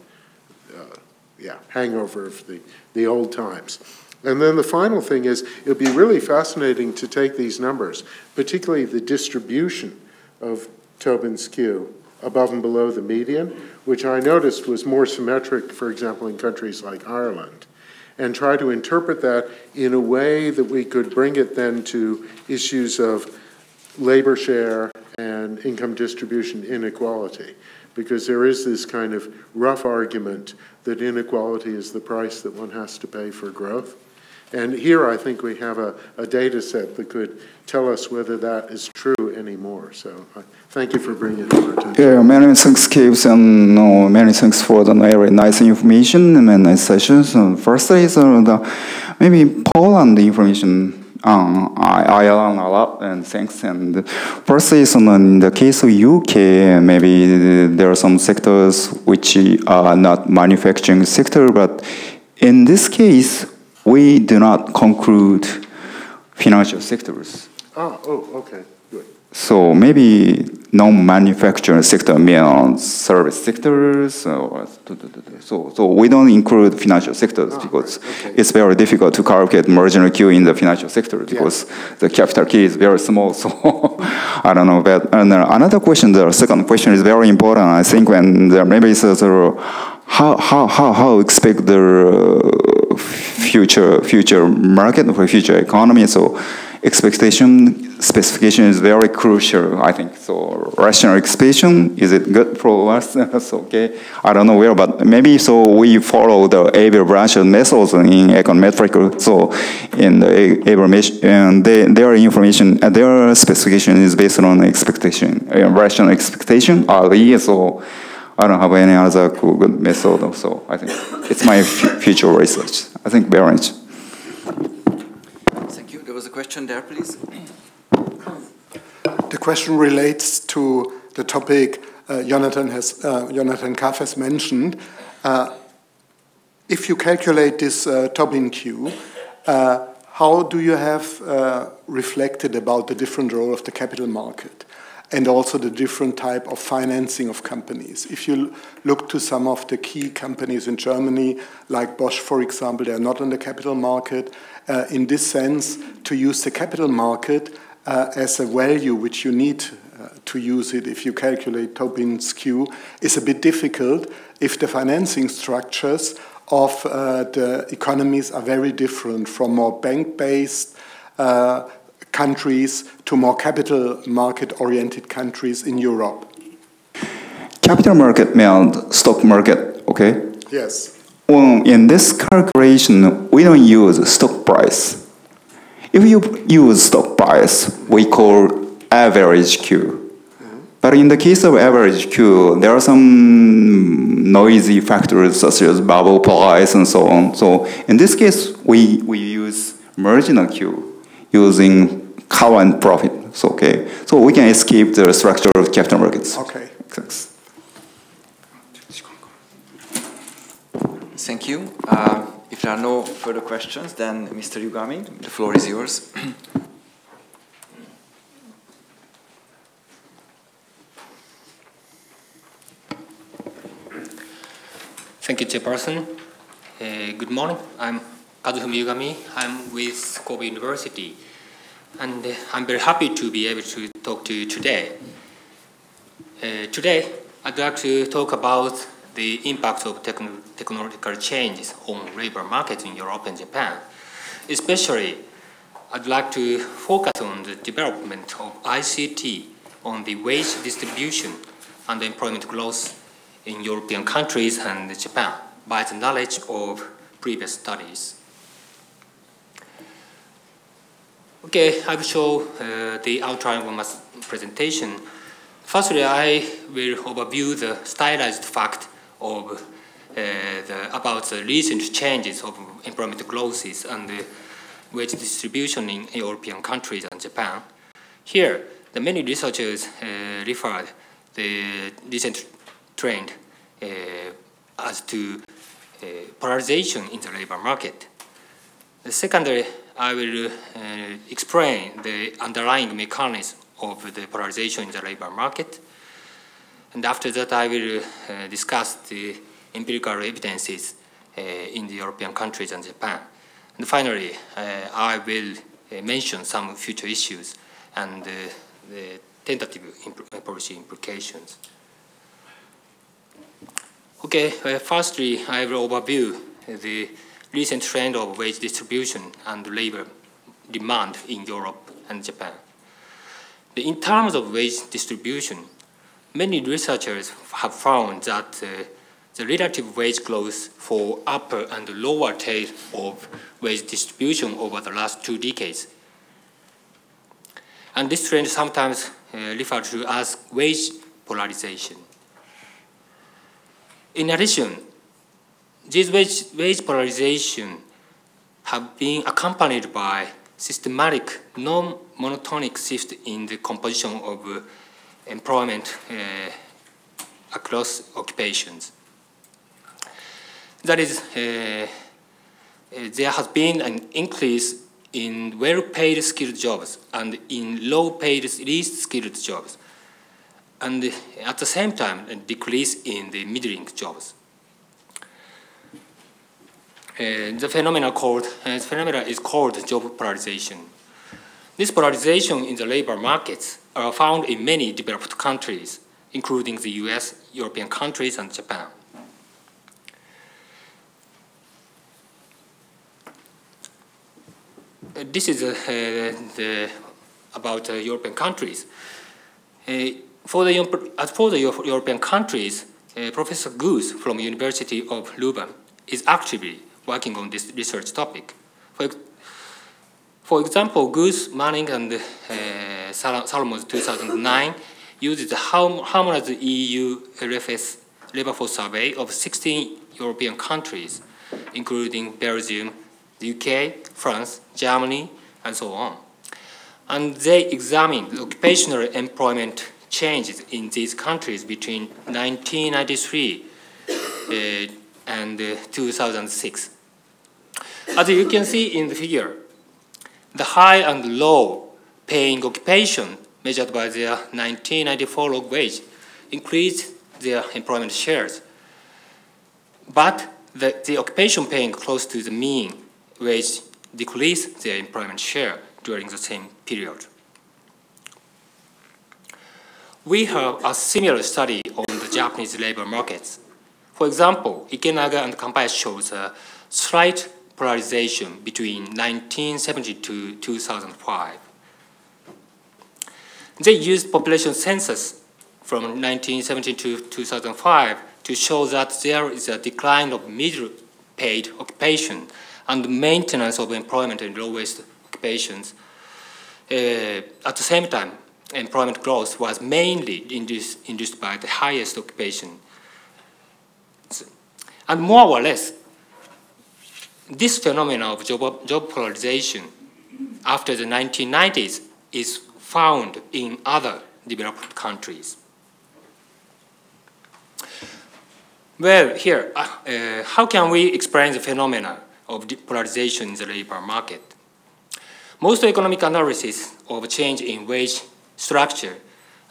yeah, hangover of the, the old times. And then the final thing is, it would be really fascinating to take these numbers, particularly the distribution of Tobin's Q above and below the median, which I noticed was more symmetric, for example, in countries like Ireland, and try to interpret that in a way that we could bring it then to issues of labor share and income distribution inequality because there is this kind of rough argument that inequality is the price that one has to pay for growth. And here I think we have a, a data set that could tell us whether that is true anymore. So uh, thank you for bringing it to our attention. Yeah, many thanks, Gibbs, and no, many thanks for the very nice information and nice sessions. And first is uh, the maybe Poland information. Um, I, I learned a lot, and thanks. And first in the case of UK, maybe there are some sectors which are not manufacturing sector, but in this case, we do not conclude financial sectors. Ah, oh, okay. So maybe non-manufacturing sector means service sectors. Or, so, so we don't include financial sectors Ah, because right, okay. it's very difficult to calculate marginal Q in the financial sector because the capital key is very small. So I don't know. But and uh, another question, the second question is very important. I think when there maybe is a sort of how how how how expect the uh, future future market for future economy. So expectation specification is very crucial, I think. So rational expectation, is it good for us? That's okay. I don't know where, but maybe so we follow the Abel-Blanchard methods in econometric. So in the Abel and they, their information, uh, their specification is based on expectation, uh, rational expectation, RE. So I don't have any other good method. So I think it's my fu- future research. I think very much. Thank you. There was a question there, please. The question relates to the topic uh, Jonathan has uh, Jonathan Kaff has mentioned. Uh, if you calculate this uh, Tobin Q, uh, how do you have uh, reflected about the different role of the capital market and also the different type of financing of companies? If you look to some of the key companies in Germany, like Bosch, for example, they are not on the capital market. In this sense, to use the capital market uh, as a value which you need uh, to use it if you calculate Tobin's Q is a bit difficult if the financing structures of uh, the economies are very different from more bank-based uh, countries to more capital market-oriented countries in Europe. Capital market means stock market, okay? Yes. Well, in this calculation, we don't use stock price. If you use stock price, we call average Q. But in the case of average Q, there are some noisy factors such as bubble price and so on. So in this case, we, we use marginal Q using current profit. So, okay. So we can escape the structure of capital markets. Okay. Thanks. Thank you. Uh, if there are no further questions, then Mr. Yugami, the floor is yours. Thank you, Chairperson. Uh, good morning. I'm Kazufumi Yugami. I'm with Kobe University. And uh, I'm very happy to be able to talk to you today. Uh, today, I'd like to talk about the impact of techno- technological changes on labor markets in Europe and Japan. Especially, I'd like to focus on the development of ICT on the wage distribution and employment growth in European countries and Japan by the knowledge of previous studies. Okay, I will show uh, the outline of my presentation. Firstly, I will overview the stylized fact of uh, the, about the recent changes of employment growths and the wage distribution in European countries and Japan. Here, the many researchers uh, referred the recent trend uh, as to polarization in the labor market. Secondly, I will uh, explain the underlying mechanism of the polarization in the labor market. And after that, I will uh, discuss the empirical evidences uh, in the European countries and Japan. And finally, uh, I will uh, mention some future issues and uh, the tentative impl- policy implications. Okay, uh, firstly, I will overview the recent trend of wage distribution and labor demand in Europe and Japan. In terms of wage distribution, many researchers have found that uh, the relative wage growth for upper and lower tail of wage distribution over the last two decades. And this trend sometimes uh, referred to as wage polarization. In addition, this wage, wage polarization have been accompanied by systematic, non-monotonic shift in the composition of uh, employment uh, across occupations. That is, uh, uh there has been an increase in well-paid skilled jobs and in low-paid least skilled jobs, and at the same time, a decrease in the middling jobs. Uh, the phenomenon called uh, phenomena is called job polarization. This polarization in the labor markets are found in many developed countries, including the US, European countries, and Japan. Uh, this is uh, the, about uh, European countries. Uh, for the, as for the European countries, Professor Goos from University of Leuven is actively working on this research topic. For, for example, Goos, Manning, and uh, Salomons 2009 used the harmonized EU LFS labor force survey of 16 European countries, including Belgium, the UK, France, Germany, and so on. And they examined occupational employment changes in these countries between 1993 uh, and uh, 2006. As you can see in the figure, the high and low paying occupation measured by their 1994 log wage increased their employment shares. But the, the occupation paying close to the mean wage decreased their employment share during the same period. We have a similar study on the Japanese labor markets. For example, Ikenaga and Kampai shows a slight polarization between 1970 to 2005. They used population census from 1970 to 2005 to show that there is a decline of middle paid occupation and maintenance of employment in low wage occupations. Uh, at the same time, employment growth was mainly induced, induced by the highest occupation. And more or less, this phenomenon of job, job polarization after the 1990s is found in other developed countries. Well, here, uh, uh, how can we explain the phenomena of polarization in the labor market? Most economic analysis of change in wage structure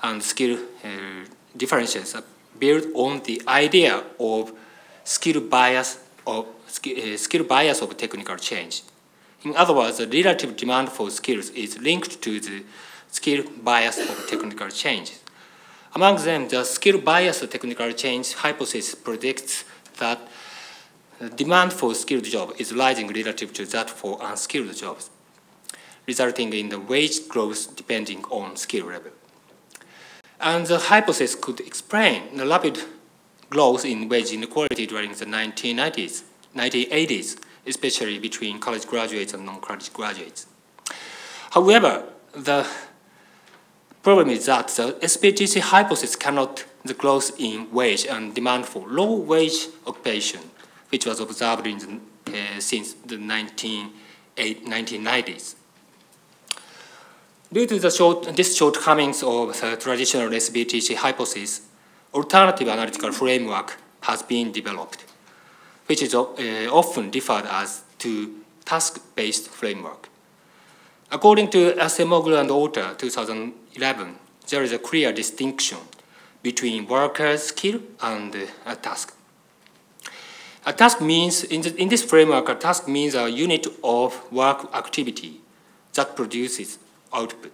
and skill uh, differences are built on the idea of skill bias of Uh, skill bias of technical change. In other words, the relative demand for skills is linked to the skill bias of technical change. Among them, the skill bias of technical change hypothesis predicts that the demand for skilled job is rising relative to that for unskilled jobs, resulting in the wage growth depending on skill level. And the hypothesis could explain the rapid growth in wage inequality during the 1990s 1980s, especially between college graduates and non-college graduates. However, the problem is that the SBTC hypothesis cannot the growth in wage and demand for low wage occupation, which was observed in the, uh, since the 19, 1990s. Due to the short, these shortcomings of the traditional SBTC hypothesis, alternative analytical framework has been developed which is uh, often referred as to task-based framework. According to Acemoglu and Autor 2011, there is a clear distinction between worker's skill and a task. A task means, in, the, in this framework, a task means a unit of work activity that produces output.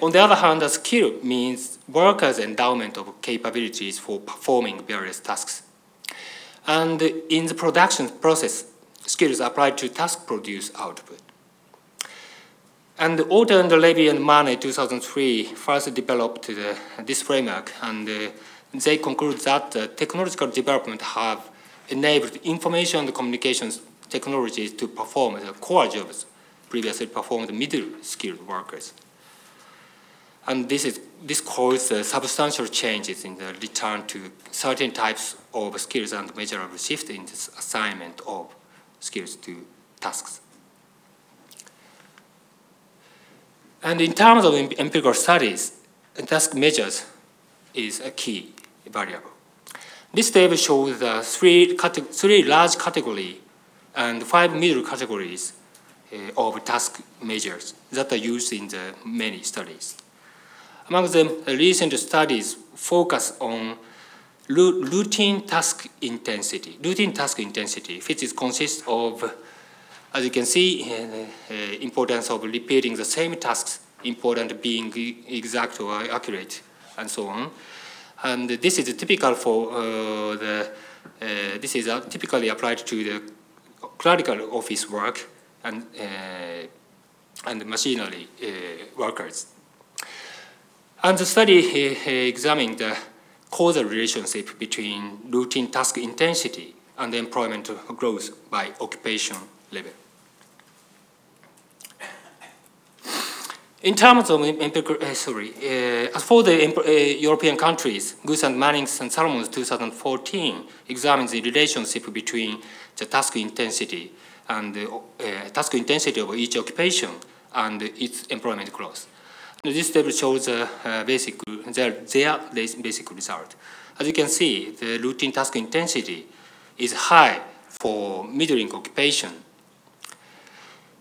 On the other hand, a skill means worker's endowment of capabilities for performing various tasks. And in the production process, skills applied to task produce output. And Autor and Levy and Murnane 2003 first developed the, this framework, and uh, they conclude that uh, technological development have enabled information and communications technologies to perform the core jobs previously performed middle skilled workers. And this, is, this caused uh, substantial changes in the return to certain types of skills and measurable shift in the assignment of skills to tasks. And in terms of empirical studies, task measures is a key variable. This table shows the three, three large categories and five middle categories uh, of task measures that are used in the many studies. Among them, recent studies focus on routine task intensity. Routine task intensity, which consists of, as you can see, uh, uh, importance of repeating the same tasks, important being exact or accurate, and so on. And this is typical for uh, the, uh, this is uh, typically applied to the clerical office work and, and machinery workers. And the study examined causal relationship between routine task intensity and employment growth by occupation level. In terms of empirical, uh, sorry, uh, as for the uh, European countries, Goos and Mannings and Salomons 2014 examines the relationship between the task intensity and the uh, task intensity of each occupation and its employment growth. This table shows the uh, basic, their, their basic result. As you can see, the routine task intensity is high for middling occupation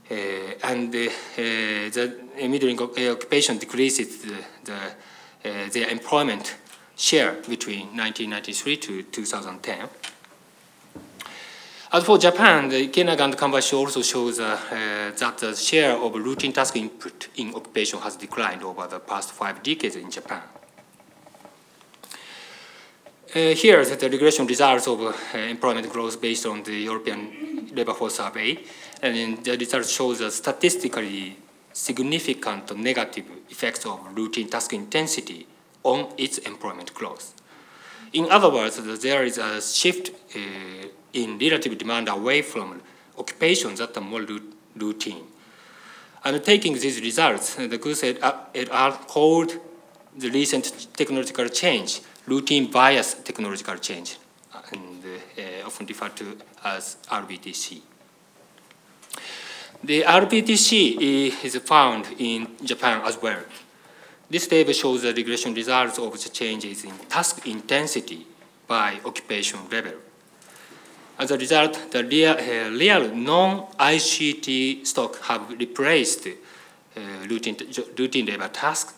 uh, and uh, the middling occupation decreases the, the, uh, their employment share between 1993 to 2010. As for Japan, the Kenaga and also shows uh, uh, that the share of routine task input in occupation has declined over the past five decades in Japan. Uh, here the regression results of uh, employment growth based on the European labor force survey. And the results show the statistically significant negative effects of routine task intensity on its employment growth. In other words, there is a shift uh, in relative demand away from occupations that are more routine. And taking these results, the Goos et al. called the recent technological change routine bias technological change, and uh, uh often referred to as RBTC. The RBTC uh, is found in Japan as well. This table shows the regression results of the changes in task intensity by occupation level. As a result, the real, uh, real non-ICT stock have replaced uh, routine, routine labor tasks,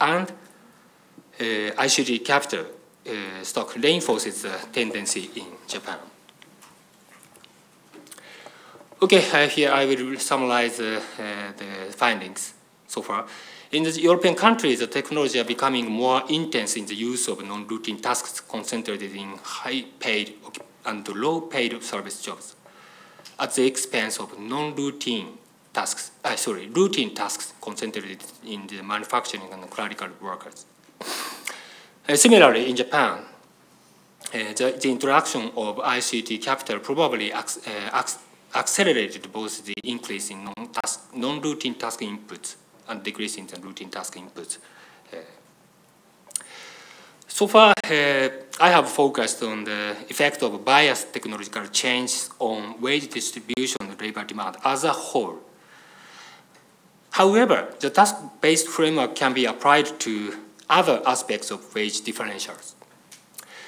and uh, ICT capital uh, stock reinforces the tendency in Japan. Okay, uh, here I will summarize the findings so far. In the European countries, the technology are becoming more intense in the use of non-routine tasks concentrated in high-paid and low-paid service jobs at the expense of non-routine tasks, uh, sorry, routine tasks concentrated in the manufacturing and clerical workers. Uh, similarly, in Japan, uh, the, the, introduction of ICT capital probably ac accelerated both the increase in non-routine non task inputs and decrease in the routine task inputs. So far, uh, I have focused on the effect of biased technological change on wage distribution and labor demand as a whole. However, the task-based framework can be applied to other aspects of wage differentials.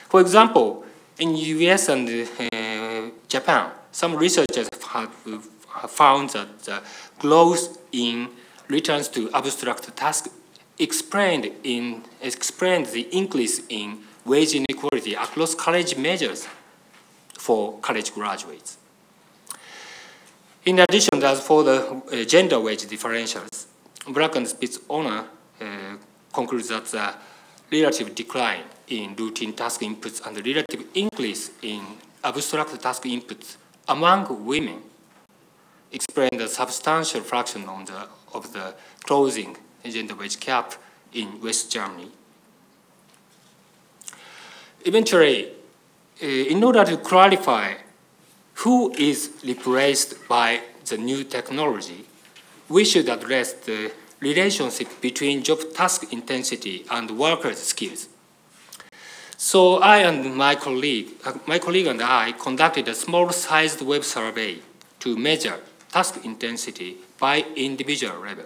For example, in the US and uh, Japan, some researchers have, have found that the growth in returns to abstract tasks explained, in, explained the increase in wage inequality across college measures for college graduates. In addition, as for the uh, gender wage differentials, Black and Spitz owner uh, concludes that the relative decline in routine task inputs and the relative increase in abstract task inputs among women explain the substantial fraction the, of the closing gender wage gap in West Germany. eventually, uh, in order to clarify who is replaced by the new technology, we should address the relationship between job task intensity and workers' skills. So I and my colleague, uh, my colleague and I conducted a small-sized web survey to measure task intensity by individual level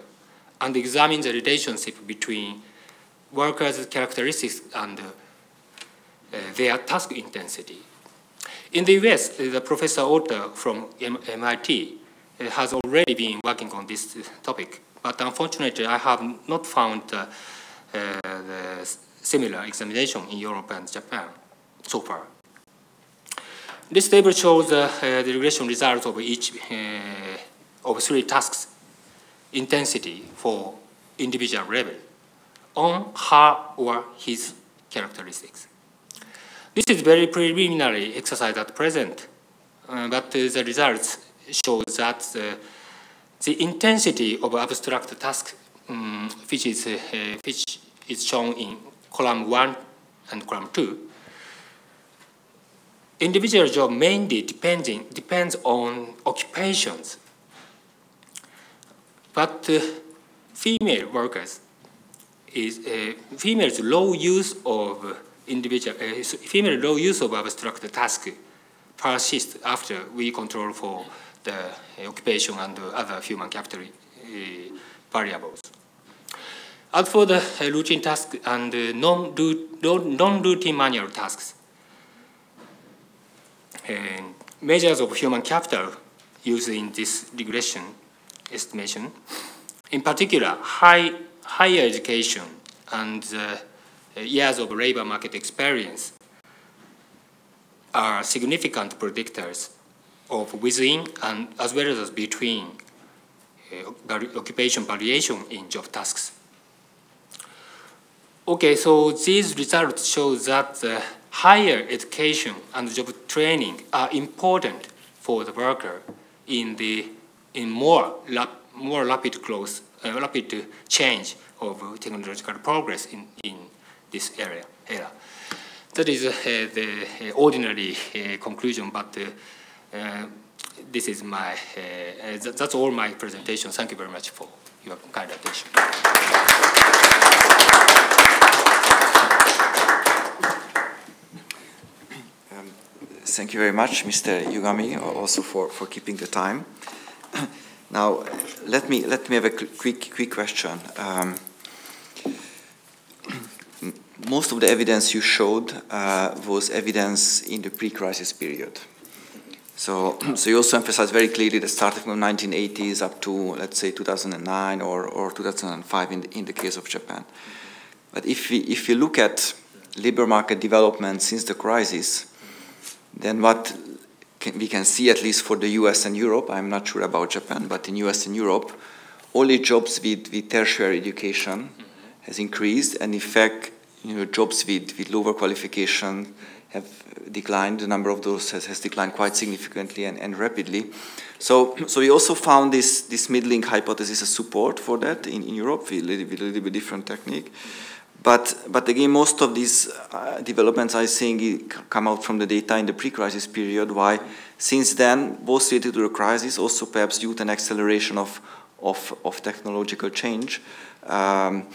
and examine the relationship between workers' characteristics and uh, their task intensity. In the US, uh, the Professor Autor from MIT uh, has already been working on this topic, but unfortunately I have not found uh, uh, similar examination in Europe and Japan so far. This table shows uh, the regression results of each of three tasks intensity for individual level on her or his characteristics. This is very preliminary exercise at present, uh, but uh, the results show that uh, the intensity of abstract task, um, which, is, uh, which is shown in column 1 and column 2, individual job mainly depending, depends on occupations. But uh, female workers is uh, female's low use of individual, uh, female low use of abstract task persists after we control for the occupation and other human capital uh, variables. As for the uh, routine tasks and uh, non-routine manual tasks, measures of human capital used in this regression estimation, in particular, high, higher education and uh, years of labor market experience are significant predictors of within and as well as between uh, occupation variation in job tasks. Okay, so these results show that uh, higher education and job training are important for the worker in the in more rap, more rapid growth, uh, rapid change of technological progress in, in this area. area. That is uh, the uh, ordinary uh, conclusion, but this is my, th that's all my presentation. Thank you very much for your kind attention. Um, thank you very much, Mr. Yugami, also for, for keeping the time. Now, let me, let me have a quick, quick question. Um, most of the evidence you showed uh, was evidence in the pre-crisis period. So, so you also emphasized very clearly the starting from the 1980s up to, let's say, 2009 or, or 2005 in the, in the case of Japan. But if we, if you look at labor market development since the crisis, then what can, we can see, at least for the US and Europe, I'm not sure about Japan, but in US and Europe, only jobs with, with tertiary education has increased, and in fact, you know, jobs with, with lower qualification have declined. The number of those has, has declined quite significantly and, and rapidly. So, so we also found this, this middling hypothesis as support for that in, in Europe with a little, with a little bit different technique. But, but again, most of these uh, developments I think come out from the data in the pre-crisis period. Why? Since then, both related to the crisis, also perhaps due to an acceleration of, of, of technological change, um,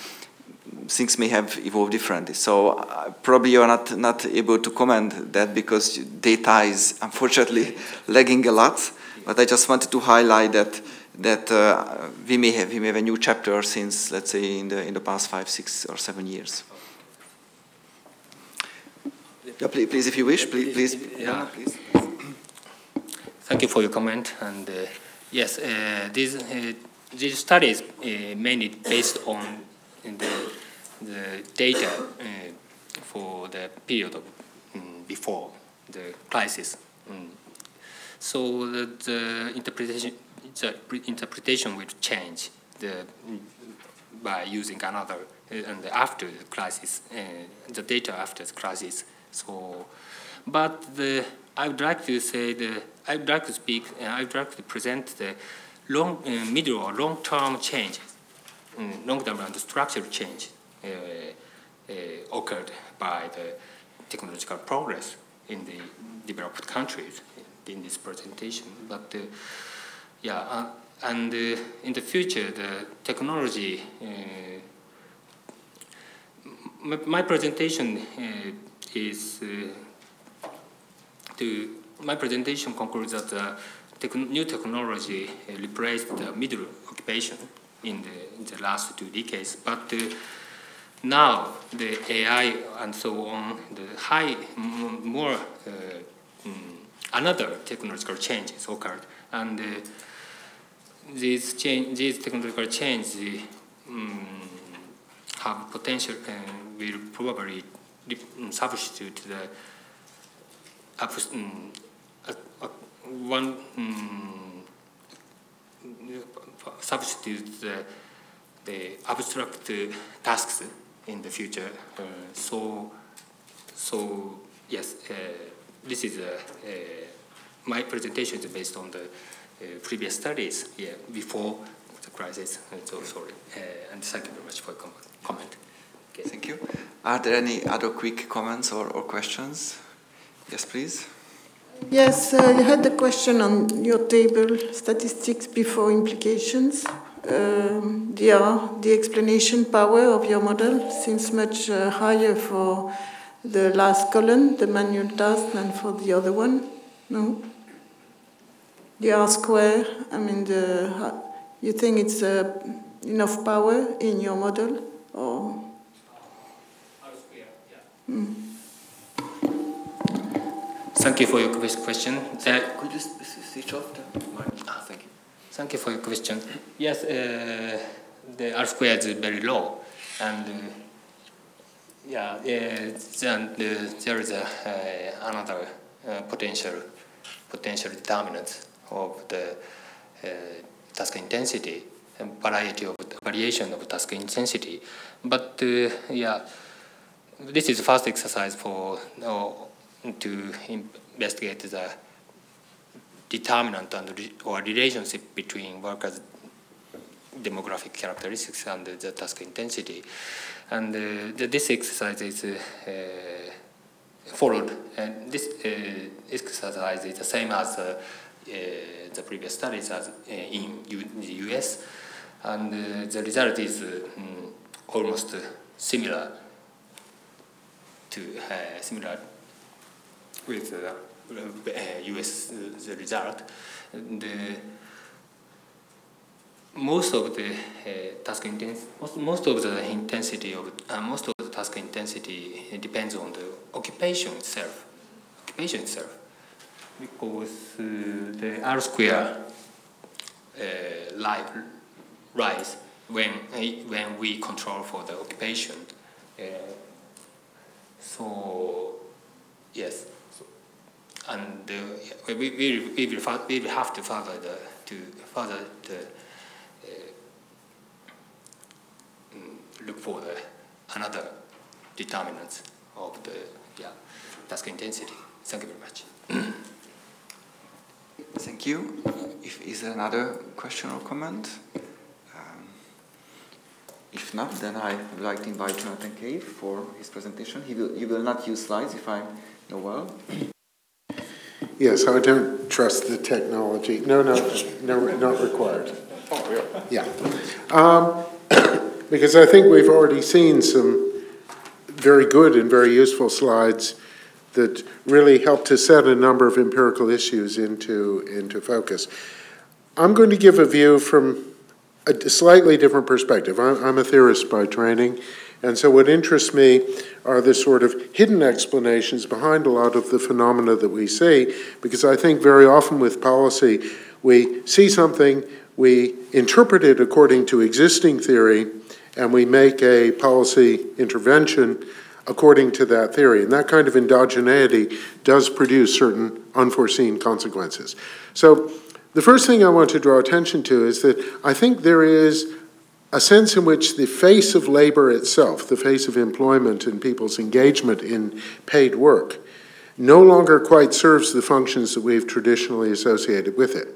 things may have evolved differently. So uh, probably you're not, not able to comment that because data is unfortunately lagging a lot. But I just wanted to highlight that that uh, we may have we may have a new chapter since let's say in the in the past five, six, or seven years. Yeah, please, please if you wish, please, please. Yeah. Thank you for your comment. And uh, yes, uh, these uh, these studies uh, mainly based on the the data uh, for the period of, um, before the crisis. Um, so the, the, interpretation, interpretation will change the, by using another uh, and after the crisis, uh, the data after the crisis. So, but the, I would like to say the I would like to speak. and I would like to present the long, uh, middle or long-term change, um, long-term and structural change uh, uh, occurred by the technological progress in the developed countries in this presentation. But uh, yeah, uh, and uh, in the future, the technology. My, my, presentation is to my presentation concludes that uh, new technology replaced the middle occupation in the, in the last two decades, but uh, now the AI and so on, the high, more uh, mm, another technological change changes occurred, and uh, these change, these technological changes um, have potential and will probably substitute the um, one um, substitute the, the abstract tasks in the future. Uh, so, so yes, uh, this is uh, my presentation is based on the previous studies yeah, before the crisis. So sorry, and thank you very much for your comment. Okay. Thank you. Are there any other quick comments or, or questions? Yes, please. Yes, uh, you had the question on your table statistics before implications. Um, the, uh, the explanation power of your model seems much uh, higher for the last column, the manual task, than for the other one. No? The R square, I mean, the, you think it's uh, enough power in your model? Or? R square, yeah. Mm. Thank you for your question. Uh, Could you switch off the mic? Ah, thank you. Thank you for your question. Yes, uh, the R square is very low, and uh, yeah, then uh, there is a, uh, another uh, potential potential determinant of the task intensity and variety of variation of task intensity. But yeah, this is the first exercise for to investigate the determinant and or relationship between workers' demographic characteristics and the task intensity. And uh, the, this exercise is uh, uh, followed, and this exercise is the same as the previous studies as in, U the US, and the result is um, almost similar to similar with uh, US uh, the result. The, most of the uh, task intensity, most, most of the intensity of uh, most of the task intensity depends on the occupation itself. Occupation itself, because uh, the R square uh, rise when when we control for the occupation. so yes and uh, we, we, we, will, we will have to further the, to further the, uh, look for the another determinants of the yeah, task intensity. Thank you very much. Thank you. If is there another question or comment? Um, if not, then I would like to invite Jonathan Cave for his presentation. He will, he will not use slides if I know well. Yes, I don't trust the technology. No, no, no, not required. Oh, yeah. Um, because I think we've already seen some very good and very useful slides that really helped to set a number of empirical issues into, into focus. I'm going to give a view from a slightly different perspective. I'm, I'm a theorist by training, and so what interests me are the sort of hidden explanations behind a lot of the phenomena that we see, because I think very often with policy, we see something, we interpret it according to existing theory, and we make a policy intervention according to that theory. And that kind of endogeneity does produce certain unforeseen consequences. So the first thing I want to draw attention to is that I think there is a sense in which the face of labor itself, the face of employment and people's engagement in paid work, no longer quite serves the functions that we've traditionally associated with it.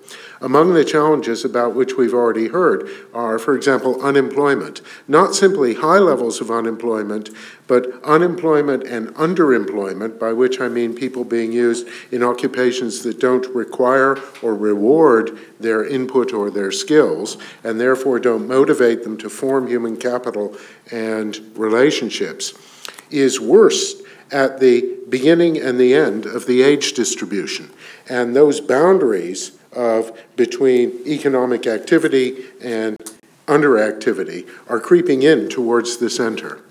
Among the challenges about which we've already heard are, for example, unemployment. Not simply high levels of unemployment, but unemployment and underemployment, by which I mean people being used in occupations that don't require or reward their input or their skills, and therefore don't motivate them to form human capital and relationships, is worse at the beginning and the end of the age distribution. And those boundaries of between economic activity and underactivity are creeping in towards the center.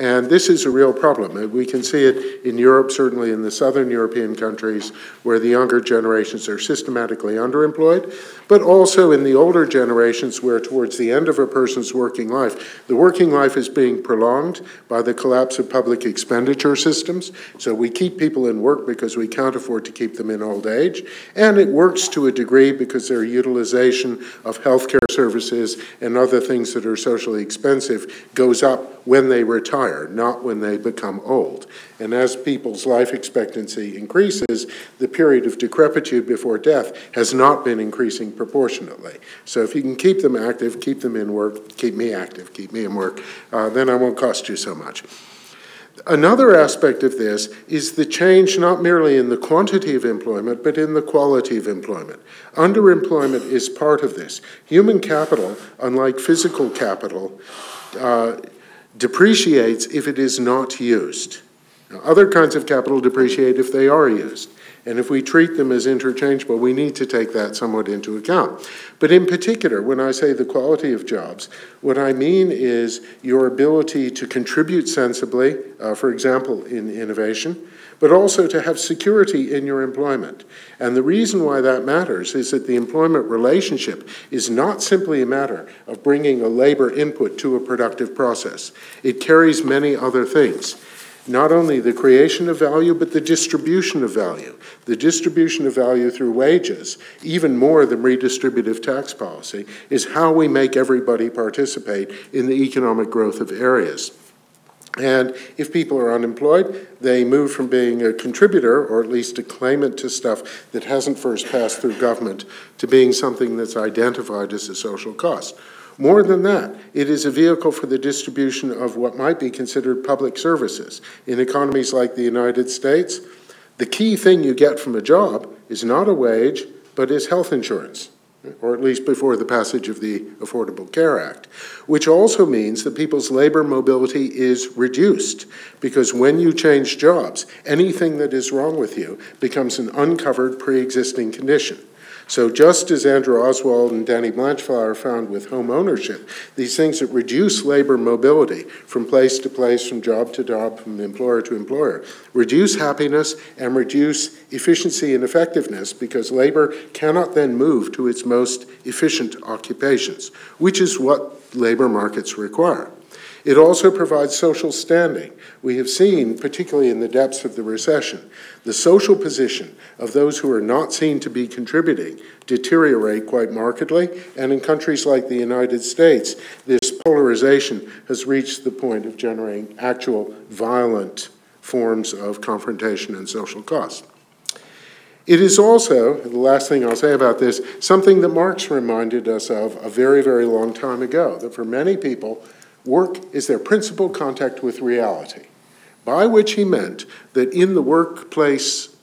And this is a real problem. Uh, we can see it in Europe, certainly in the southern European countries, where the younger generations are systematically underemployed, but also in the older generations, where towards the end of a person's working life, the working life is being prolonged by the collapse of public expenditure systems. So we keep people in work because we can't afford to keep them in old age. And it works to a degree because their utilization of healthcare services and other things that are socially expensive goes up when they retire, not when they become old. And as people's life expectancy increases, the period of decrepitude before death has not been increasing proportionately. So if you can keep them active, keep them in work, keep me active, keep me in work, uh, then I won't cost you so much. Another aspect of this is the change not merely in the quantity of employment, but in the quality of employment. Underemployment is part of this. Human capital, unlike physical capital, uh, depreciates if it is not used. Now, other kinds of capital depreciate if they are used. And if we treat them as interchangeable, we need to take that somewhat into account. But in particular, when I say the quality of jobs, what I mean is your ability to contribute sensibly, uh, for example, in innovation, but also to have security in your employment. And the reason why that matters is that the employment relationship is not simply a matter of bringing a labor input to a productive process, it carries many other things not only the creation of value, but the distribution of value. The distribution of value through wages, even more than redistributive tax policy, is how we make everybody participate in the economic growth of areas. And if people are unemployed, they move from being a contributor, or at least a claimant to stuff that hasn't first passed through government, to being something that's identified as a social cost. More than that, it is a vehicle for the distribution of what might be considered public services. In economies like the United States, the key thing you get from a job is not a wage, but is health insurance, or at least before the passage of the Affordable Care Act, which also means that people's labor mobility is reduced because when you change jobs, anything that is wrong with you becomes an uncovered pre existing condition. So just as Andrew Oswald and Danny Blanchflower found with home ownership, these things that reduce labor mobility from place to place, from job to job, from employer to employer, reduce happiness and reduce efficiency and effectiveness because labor cannot then move to its most efficient occupations, which is what labor markets require. It also provides social standing. We have seen, particularly in the depths of the recession, the social position of those who are not seen to be contributing deteriorate quite markedly. And in countries like the United States, this polarization has reached the point of generating actual violent forms of confrontation and social cost. It is also, the last thing I'll say about this, something that Marx reminded us of a very, very long time ago, that for many people, Work is their principal contact with reality, by which he meant that in the workplace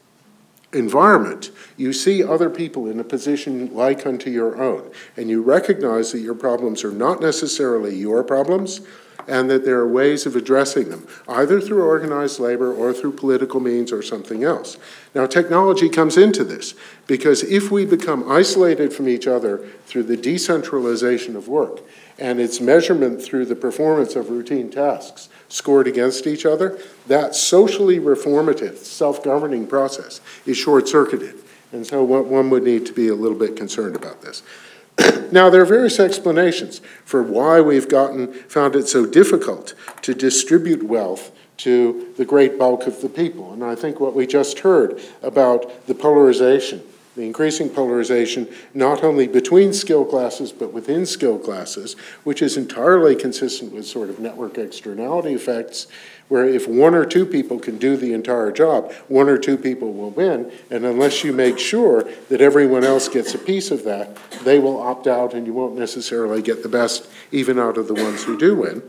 environment, you see other people in a position like unto your own, and you recognize that your problems are not necessarily your problems, and that there are ways of addressing them, either through organized labor or through political means or something else. Now, technology comes into this, because if we become isolated from each other through the decentralization of work, and its measurement through the performance of routine tasks scored against each other, that socially reformative, self governing process is short circuited. And so one would need to be a little bit concerned about this. Now, there are various explanations for why we've gotten, found it so difficult to distribute wealth to the great bulk of the people. And I think what we just heard about the polarization the increasing polarization not only between skill classes but within skill classes, which is entirely consistent with sort of network externality effects, where if one or two people can do the entire job, one or two people will win, and unless you make sure that everyone else gets a piece of that, they will opt out and you won't necessarily get the best even out of the ones who do win.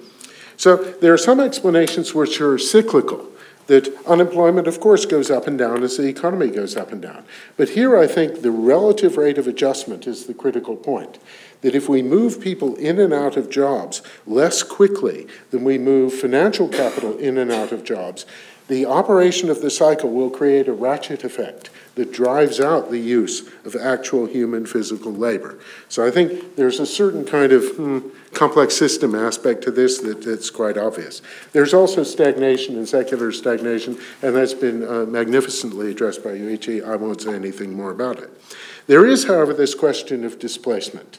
So there are some explanations which are cyclical that unemployment, of course, goes up and down as the economy goes up and down. But here I think the relative rate of adjustment is the critical point. That if we move people in and out of jobs less quickly than we move financial capital in and out of jobs, the operation of the cycle will create a ratchet effect that drives out the use of actual human physical labor. So I think there's a certain kind of hmm, complex system aspect to this that, that's quite obvious. There's also stagnation and secular stagnation, and that's been uh, magnificently addressed by Yuichi. I won't say anything more about it. There is, however, this question of displacement.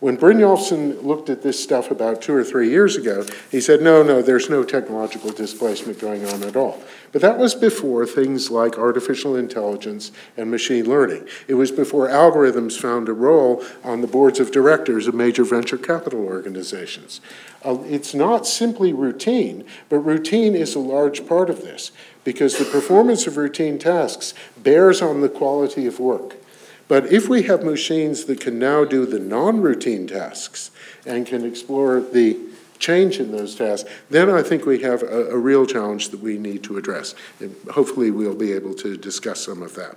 When Brynjolfsson looked at this stuff about two or three years ago, he said, no, no, there's no technological displacement going on at all. But that was before things like artificial intelligence and machine learning. It was before algorithms found a role on the boards of directors of major venture capital organizations. Uh, it's not simply routine, but routine is a large part of this because the performance of routine tasks bears on the quality of work. But if we have machines that can now do the non-routine tasks and can explore the change in those tasks, then I think we have a, a, real challenge that we need to address. And hopefully we'll be able to discuss some of that.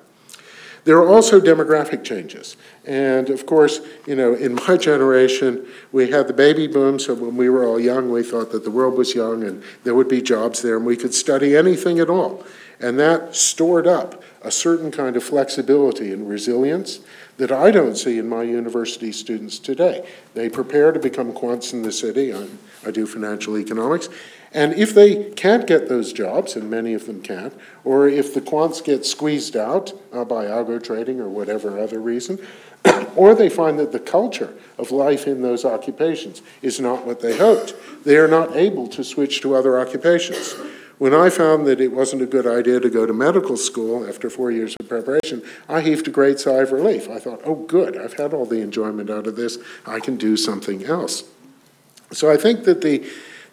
There are also demographic changes. And of course, you know, in my generation, we had the baby boom, so when we were all young, we thought that the world was young and there would be jobs there and we could study anything at all. And that stored up a certain kind of flexibility and resilience that I don't see in my university students today. They prepare to become quants in the city. I'm, I do financial economics. And if they can't get those jobs, and many of them can't, or if the quants get squeezed out uh, by algo trading or whatever other reason, or they find that the culture of life in those occupations is not what they hoped, they are not able to switch to other occupations. When I found that it wasn't a good idea to go to medical school after four years of preparation, I heaved a great sigh of relief. I thought, oh, good, I've had all the enjoyment out of this, I can do something else. So I think that the,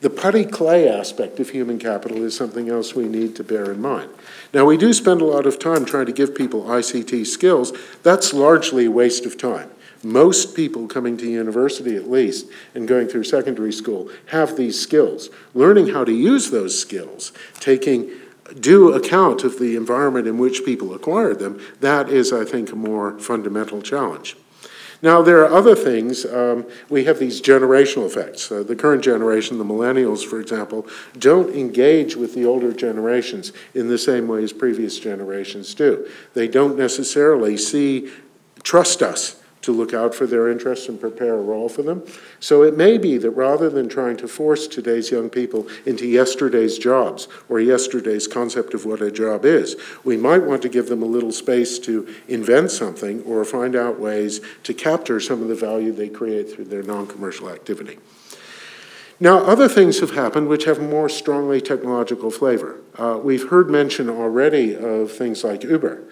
the putty clay aspect of human capital is something else we need to bear in mind. Now, we do spend a lot of time trying to give people ICT skills. That's largely a waste of time. Most people coming to university, at least, and going through secondary school, have these skills. Learning how to use those skills, taking due account of the environment in which people acquired them, that is, I think, a more fundamental challenge. Now, there are other things. Um, we have these generational effects. Uh, the current generation, the millennials, for example, don't engage with the older generations in the same way as previous generations do. They don't necessarily see, trust us to look out for their interests and prepare a role for them. So it may be that rather than trying to force today's young people into yesterday's jobs or yesterday's concept of what a job is, we might want to give them a little space to invent something or find out ways to capture some of the value they create through their non commercial activity. Now, other things have happened which have more strongly technological flavor. Uh, we've heard mention already of things like Uber.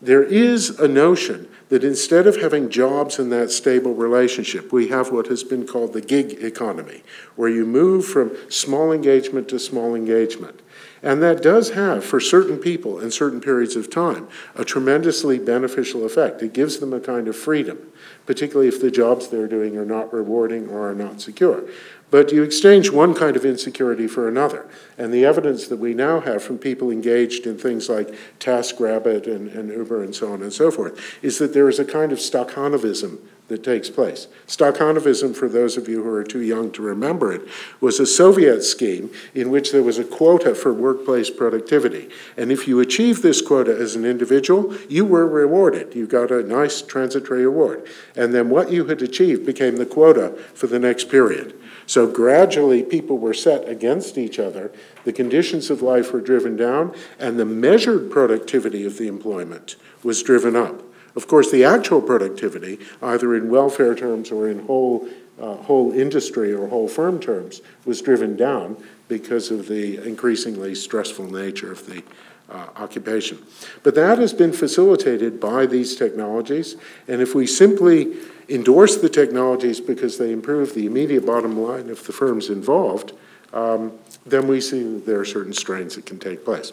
There is a notion that instead of having jobs in that stable relationship, we have what has been called the gig economy, where you move from small engagement to small engagement. And that does have, for certain people in certain periods of time, a tremendously beneficial effect. It gives them a kind of freedom, particularly if the jobs they're doing are not rewarding or are not secure. But you exchange one kind of insecurity for another. And the evidence that we now have from people engaged in things like TaskRabbit and, and Uber and so on and so forth is that there is a kind of Stakhanovism that takes place. Stakhanovism, for those of you who are too young to remember it, was a Soviet scheme in which there was a quota for workplace productivity. And if you achieved this quota as an individual, you were rewarded. You got a nice transitory award. And then what you had achieved became the quota for the next period. So gradually, people were set against each other, the conditions of life were driven down, and the measured productivity of the employment was driven up. Of course, the actual productivity, either in welfare terms or in whole, uh, whole industry or whole firm terms, was driven down because of the increasingly stressful nature of the, uh, occupation. But that has been facilitated by these technologies, and if we simply endorse the technologies because they improve the immediate bottom line of the firms involved, um, then we see that there are certain strains that can take place.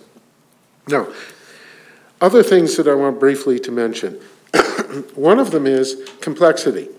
Now, other things that I want briefly to mention. One of them is complexity.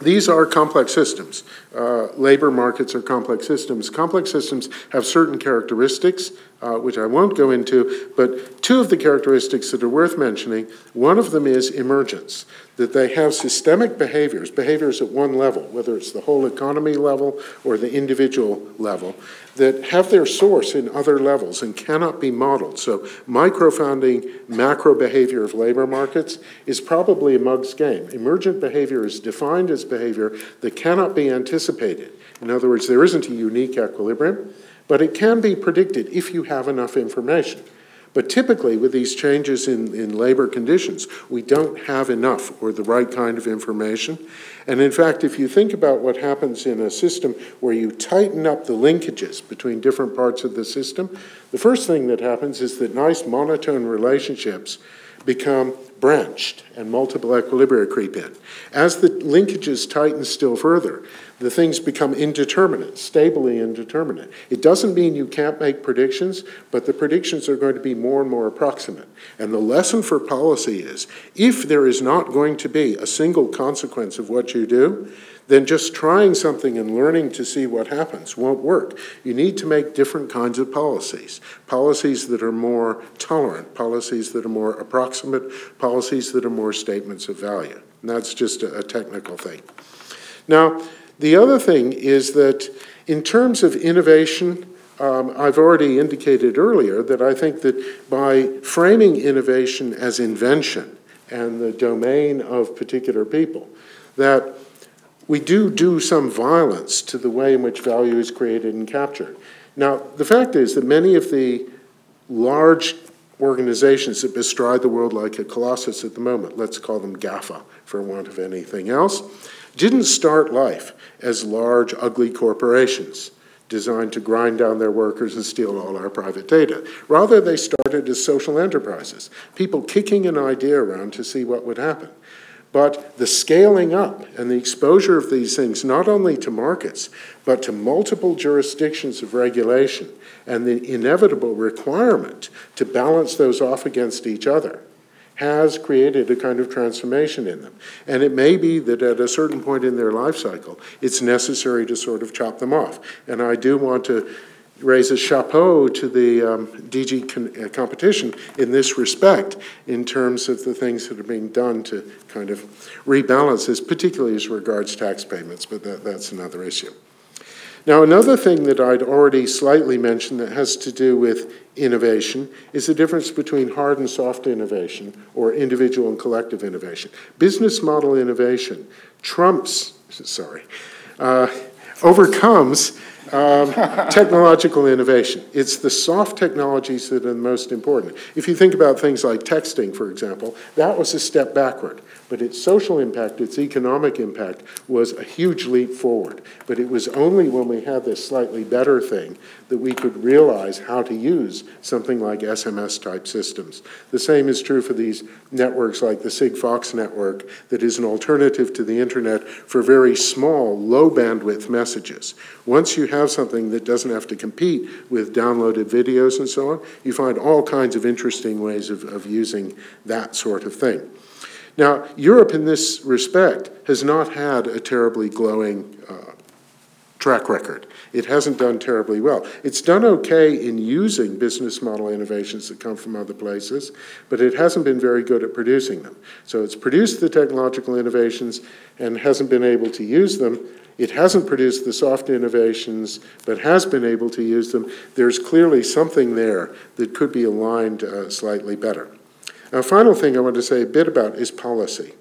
These are complex systems. Uh, labor markets are complex systems. Complex systems have certain characteristics, uh, which I won't go into, but two of the characteristics that are worth mentioning one of them is emergence, that they have systemic behaviors, behaviors at one level, whether it's the whole economy level or the individual level, that have their source in other levels and cannot be modeled. So, micro-founding macro behavior of labor markets is probably a mug's game. Emergent behavior is defined as behavior that cannot be anticipated. In other words, there isn't a unique equilibrium, but it can be predicted if you have enough information. But typically, with these changes in, in labor conditions, we don't have enough or the right kind of information. And in fact, if you think about what happens in a system where you tighten up the linkages between different parts of the system, the first thing that happens is that nice monotone relationships become branched and multiple equilibria creep in. As the linkages tighten still further, the things become indeterminate, stably indeterminate. It doesn't mean you can't make predictions, but the predictions are going to be more and more approximate. And the lesson for policy is if there is not going to be a single consequence of what you do, then just trying something and learning to see what happens won't work. You need to make different kinds of policies policies that are more tolerant, policies that are more approximate, policies that are more statements of value. And that's just a, technical thing. Now, the other thing is that in terms of innovation, um, I've already indicated earlier that I think that by framing innovation as invention and the domain of particular people, that we do do some violence to the way in which value is created and captured. Now, the fact is that many of the large organizations that bestride the world like a colossus at the moment, let's call them GAFA for want of anything else, didn't start life as large, ugly corporations designed to grind down their workers and steal all our private data. Rather, they started as social enterprises, people kicking an idea around to see what would happen. But the scaling up and the exposure of these things, not only to markets, but to multiple jurisdictions of regulation, and the inevitable requirement to balance those off against each other, has created a kind of transformation in them. And it may be that at a certain point in their life cycle, it's necessary to sort of chop them off. And I do want to raise a chapeau to the um, DG con- uh, competition in this respect, in terms of the things that are being done to kind of rebalance this, particularly as regards tax payments, but that, that's another issue. Now, another thing that I'd already slightly mentioned that has to do with innovation is the difference between hard and soft innovation or individual and collective innovation. Business model innovation trumps, sorry, uh, overcomes um, technological innovation. It's the soft technologies that are the most important. If you think about things like texting, for example, that was a step backward. But its social impact, its economic impact, was a huge leap forward. But it was only when we had this slightly better thing that we could realize how to use something like SMS type systems. The same is true for these networks like the Sigfox network, that is an alternative to the internet for very small, low bandwidth messages. Once you have something that doesn't have to compete with downloaded videos and so on, you find all kinds of interesting ways of, of using that sort of thing. Now, Europe in this respect has not had a terribly glowing uh, track record. It hasn't done terribly well. It's done okay in using business model innovations that come from other places, but it hasn't been very good at producing them. So it's produced the technological innovations and hasn't been able to use them. It hasn't produced the soft innovations, but has been able to use them. There's clearly something there that could be aligned uh, slightly better. Now, final thing I want to say a bit about is policy.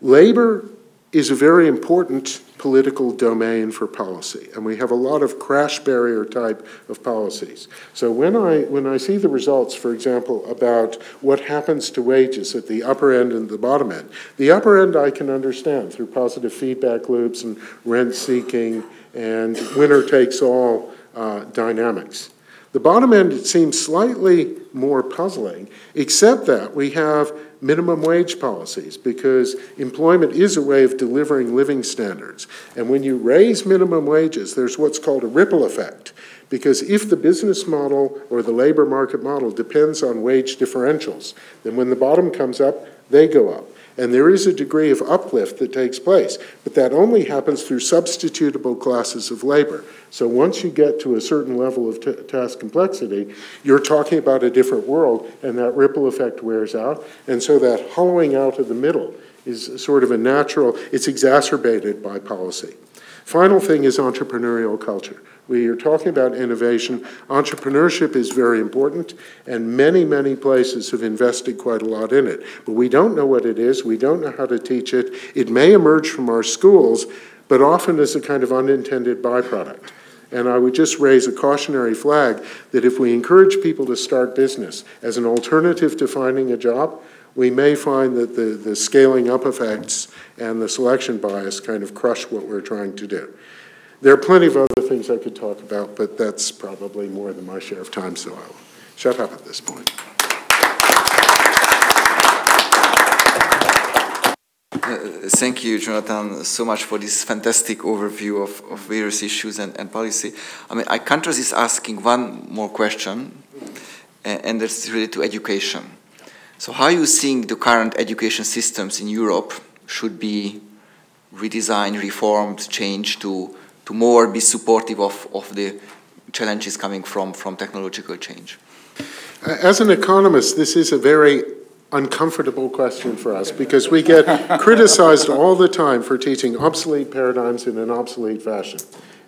Labor is a very important political domain for policy, and we have a lot of crash barrier type of policies. So when I when I see the results, for example, about what happens to wages at the upper end and the bottom end, the upper end I can understand through positive feedback loops and rent seeking and winner takes all uh, dynamics. The bottom end seems slightly more puzzling, except that we have minimum wage policies because employment is a way of delivering living standards. And when you raise minimum wages, there's what's called a ripple effect. Because if the business model or the labor market model depends on wage differentials, then when the bottom comes up, they go up. And there is a degree of uplift that takes place, but that only happens through substitutable classes of labor. So once you get to a certain level of task complexity, you're talking about a different world, and that ripple effect wears out. And so that hollowing out of the middle is sort of a natural, it's exacerbated by policy. Final thing is entrepreneurial culture. We are talking about innovation. Entrepreneurship is very important, and many, many places have invested quite a lot in it. But we don't know what it is, we don't know how to teach it. It may emerge from our schools, but often as a kind of unintended byproduct. And I would just raise a cautionary flag that if we encourage people to start business as an alternative to finding a job, we may find that the, the scaling up effects and the selection bias kind of crush what we're trying to do. There are plenty of other things I could talk about, but that's probably more than my share of time, so I'll shut up at this point. Uh, thank you, Jonathan, so much for this fantastic overview of, of various issues and, and policy. I mean, I can't resist asking one more question, and, and that's related to education. So, how you think the current education systems in Europe should be redesigned, reformed, changed to to more be supportive of, of the challenges coming from, from technological change? As an economist, this is a very uncomfortable question for us because we get criticized all the time for teaching obsolete paradigms in an obsolete fashion.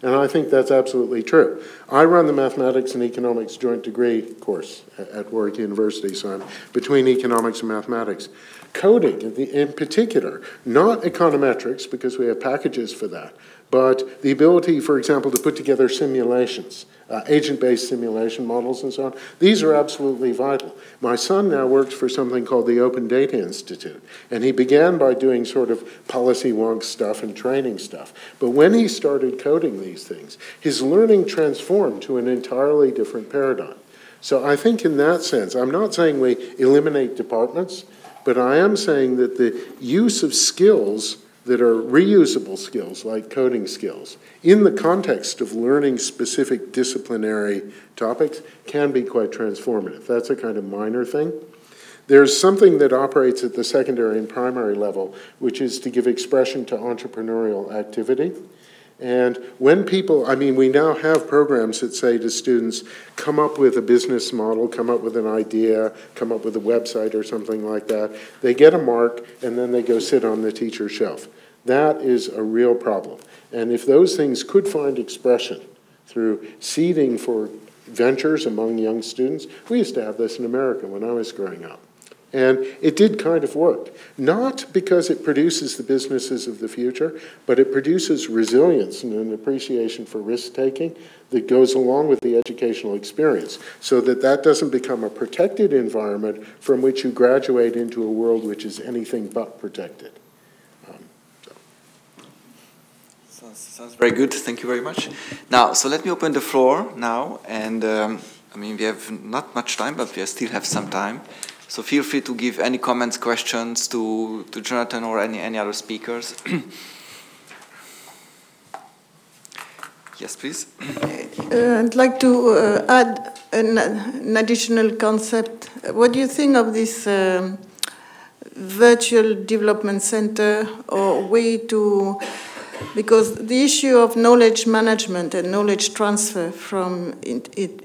And I think that's absolutely true. I run the mathematics and economics joint degree course at Warwick University, so I'm between economics and mathematics. Coding, in particular, not econometrics, because we have packages for that, but the ability, for example, to put together simulations, uh, agent-based simulation models and so on, these are absolutely vital. My son now works for something called the Open Data Institute, and he began by doing sort of policy wonk stuff and training stuff. But when he started coding these things, his learning transformed to an entirely different paradigm. So I think in that sense, I'm not saying we eliminate departments, but I am saying that the use of skills that are reusable skills, like coding skills, in the context of learning specific disciplinary topics, can be quite transformative. That's a kind of minor thing. There's something that operates at the secondary and primary level, which is to give expression to entrepreneurial activity. And when people, I mean, we now have programs that say to students, come up with a business model, come up with an idea, come up with a website or something like that. They get a mark, and then they go sit on the teacher's shelf. That is a real problem. And if those things could find expression through seeding for ventures among young students, we used to have this in America when I was growing up. And it did kind of work. Not because it produces the businesses of the future, but it produces resilience and an appreciation for risk taking that goes along with the educational experience so that that doesn't become a protected environment from which you graduate into a world which is anything but protected. Um, so. sounds, sounds, very good. Thank you very much. Now, so let me open the floor now. And um, I mean, we have not much time, but we still have some time. So feel free to give any comments, questions to, to Jonathan or any, any other speakers. yes, please. Uh, I'd like to uh, add an, an, additional concept. What do you think of this um, virtual development center or way to because the issue of knowledge management and knowledge transfer from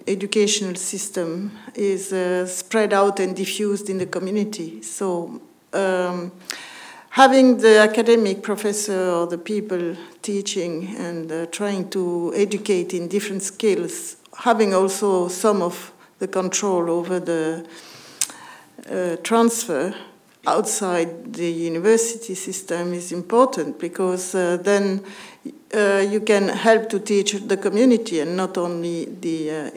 educational system is uh, spread out and diffused in the community. So um, having the academic professor or the people teaching and uh, trying to educate in different skills, having also some of the control over the uh, transfer outside the university system is important because uh, then uh, you can help to teach the community and not only the uh,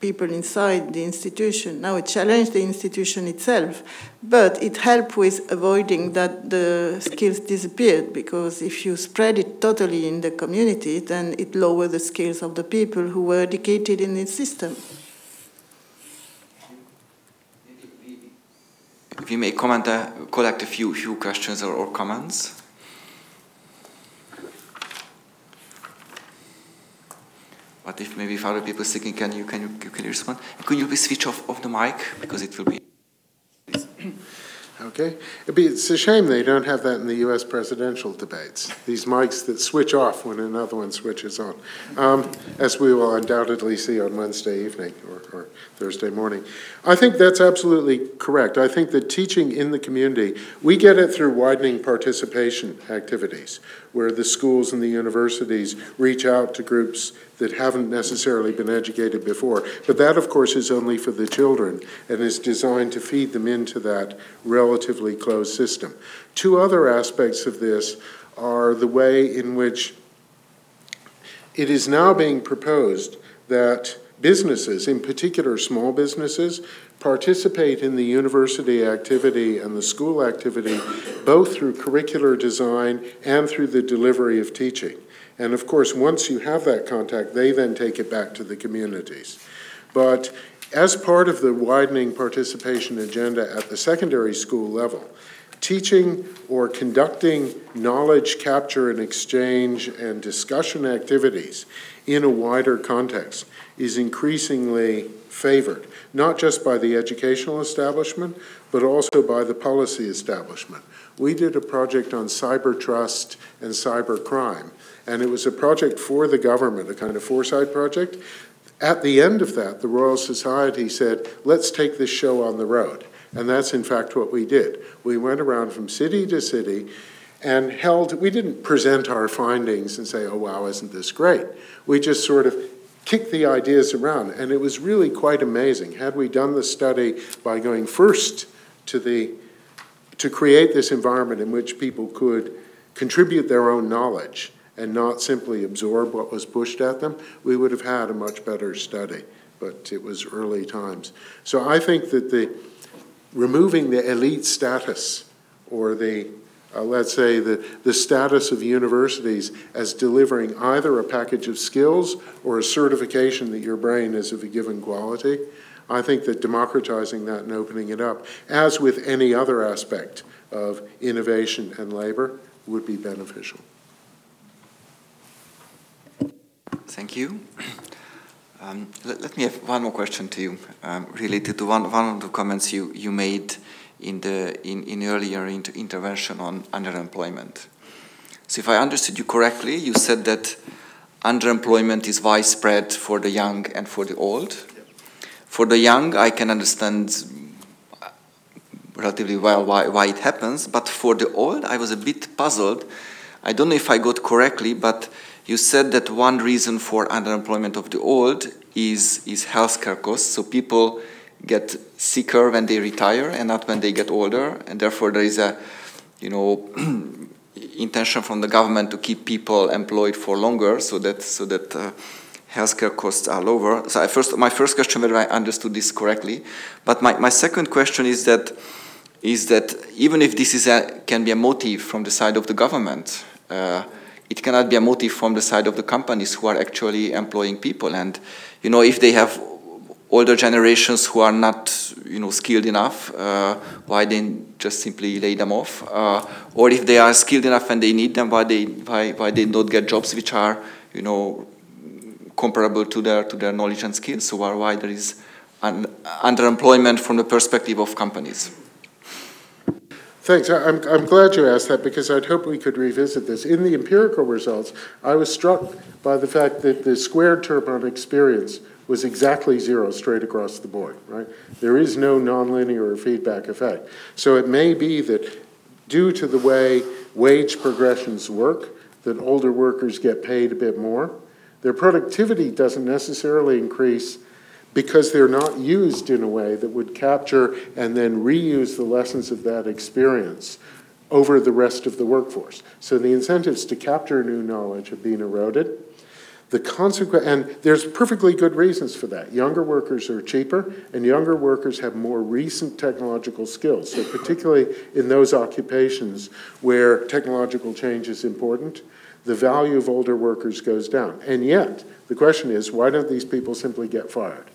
people inside the institution. Now it challenged the institution itself, but it helped with avoiding that the skills disappeared because if you spread it totally in the community, then it lowered the skills of the people who were educated in the system. We may comment, uh, collect a few, few questions or, or comments. But if maybe if other people speaking, can you can you can you respond? Could you please switch off, off the mic because it will be. Okay. Be, it's a shame they don't have that in the U.S. presidential debates. These mics that switch off when another one switches on, um, as we will undoubtedly see on Wednesday evening or, or, Thursday morning. I think that's absolutely correct. I think that teaching in the community, we get it through widening participation activities, where the schools and the universities reach out to groups that haven't necessarily been educated before. But that, of course, is only for the children and is designed to feed them into that relatively closed system. Two other aspects of this are the way in which it is now being proposed that businesses, in particular small businesses, participate in the university activity and the school activity both through curricular design and through the delivery of teaching. And of course, once you have that contact, they then take it back to the communities. But as part of the widening participation agenda at the secondary school level, teaching or conducting knowledge capture and exchange and discussion activities in a wider context is increasingly favored, not just by the educational establishment, but also by the policy establishment. We did a project on cyber trust and cyber crime and it was a project for the government, a kind of foresight project. At the end of that, the Royal Society said, let's take this show on the road. And that's in fact what we did. We went around from city to city and held, we didn't present our findings and say, oh, wow, isn't this great? We just sort of kicked the ideas around. And it was really quite amazing. Had we done the study by going first to the, to create this environment in which people could contribute their own knowledge and not simply absorb what was pushed at them, we would have had a much better study. But it was early times. So I think that the removing the elite status or the uh, let's say the, the status of universities as delivering either a package of skills or a certification that your brain is of a given quality. I think that democratizing that and opening it up, as with any other aspect of innovation and labor, would be beneficial. Thank you. Um, let, let, me have one more question to you, um, related to one, one of the comments you, you made in the in, in earlier inter intervention on underemployment. So, if I understood you correctly, you said that underemployment is widespread for the young and for the old. For the young, I can understand uh, relatively well why, why it happens, but for the old, I was a bit puzzled. I don't know if I got correctly, but you said that one reason for underemployment of the old is, is healthcare costs. So people get sicker when they retire and not when they get older, and therefore there is a, you know, intention from the government to keep people employed for longer, so that so that uh, healthcare costs are lower. So I first, my first question, whether I understood this correctly, but my, my second question is that is that even if this is a, can be a motive from the side of the government. Uh, it cannot be a motive from the side of the companies who are actually employing people. And you know, if they have older generations who are not you know skilled enough, uh, why they just simply lay them off? Uh, or if they are skilled enough and they need them, why they why why they don't get jobs which are you know comparable to their to their knowledge and skills? So why there is un underemployment from the perspective of companies? Thanks. I'm, I'm glad you asked that because I'd hope we could revisit this. In the empirical results, I was struck by the fact that the squared term on experience was exactly zero straight across the board, right? There is no nonlinear feedback effect. So it may be that due to the way wage progressions work, that older workers get paid a bit more. Their productivity doesn't necessarily increase because they're not used in a way that would capture and then reuse the lessons of that experience over the rest of the workforce. So the incentives to capture new knowledge have been eroded. The consequence, and there's perfectly good reasons for that. Younger workers are cheaper, and younger workers have more recent technological skills. So, particularly in those occupations where technological change is important, the value of older workers goes down. And yet, the question is why don't these people simply get fired?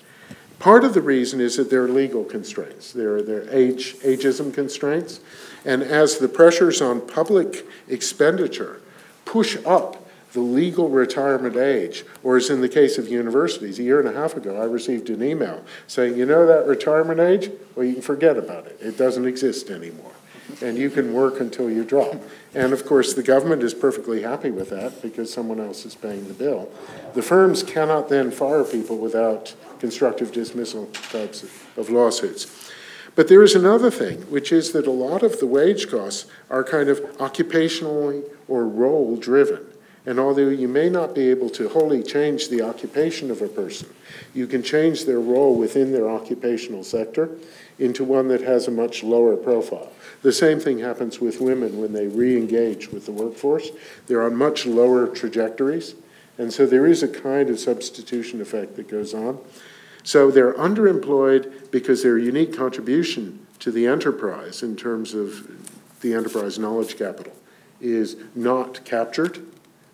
Part of the reason is that there are legal constraints. There are, there are age, ageism constraints. And as the pressures on public expenditure push up the legal retirement age, or as in the case of universities, a year and a half ago, I received an email saying, you know that retirement age? Well, you can forget about it. It doesn't exist anymore. And you can work until you drop. And of course, the government is perfectly happy with that because someone else is paying the bill. The firms cannot then fire people without constructive dismissal types of lawsuits. But there is another thing, which is that a lot of the wage costs are kind of occupationally or role driven. And although you may not be able to wholly change the occupation of a person, you can change their role within their occupational sector into one that has a much lower profile. The same thing happens with women when they re engage with the workforce. They're on much lower trajectories. And so there is a kind of substitution effect that goes on. So they're underemployed because their unique contribution to the enterprise in terms of the enterprise knowledge capital is not captured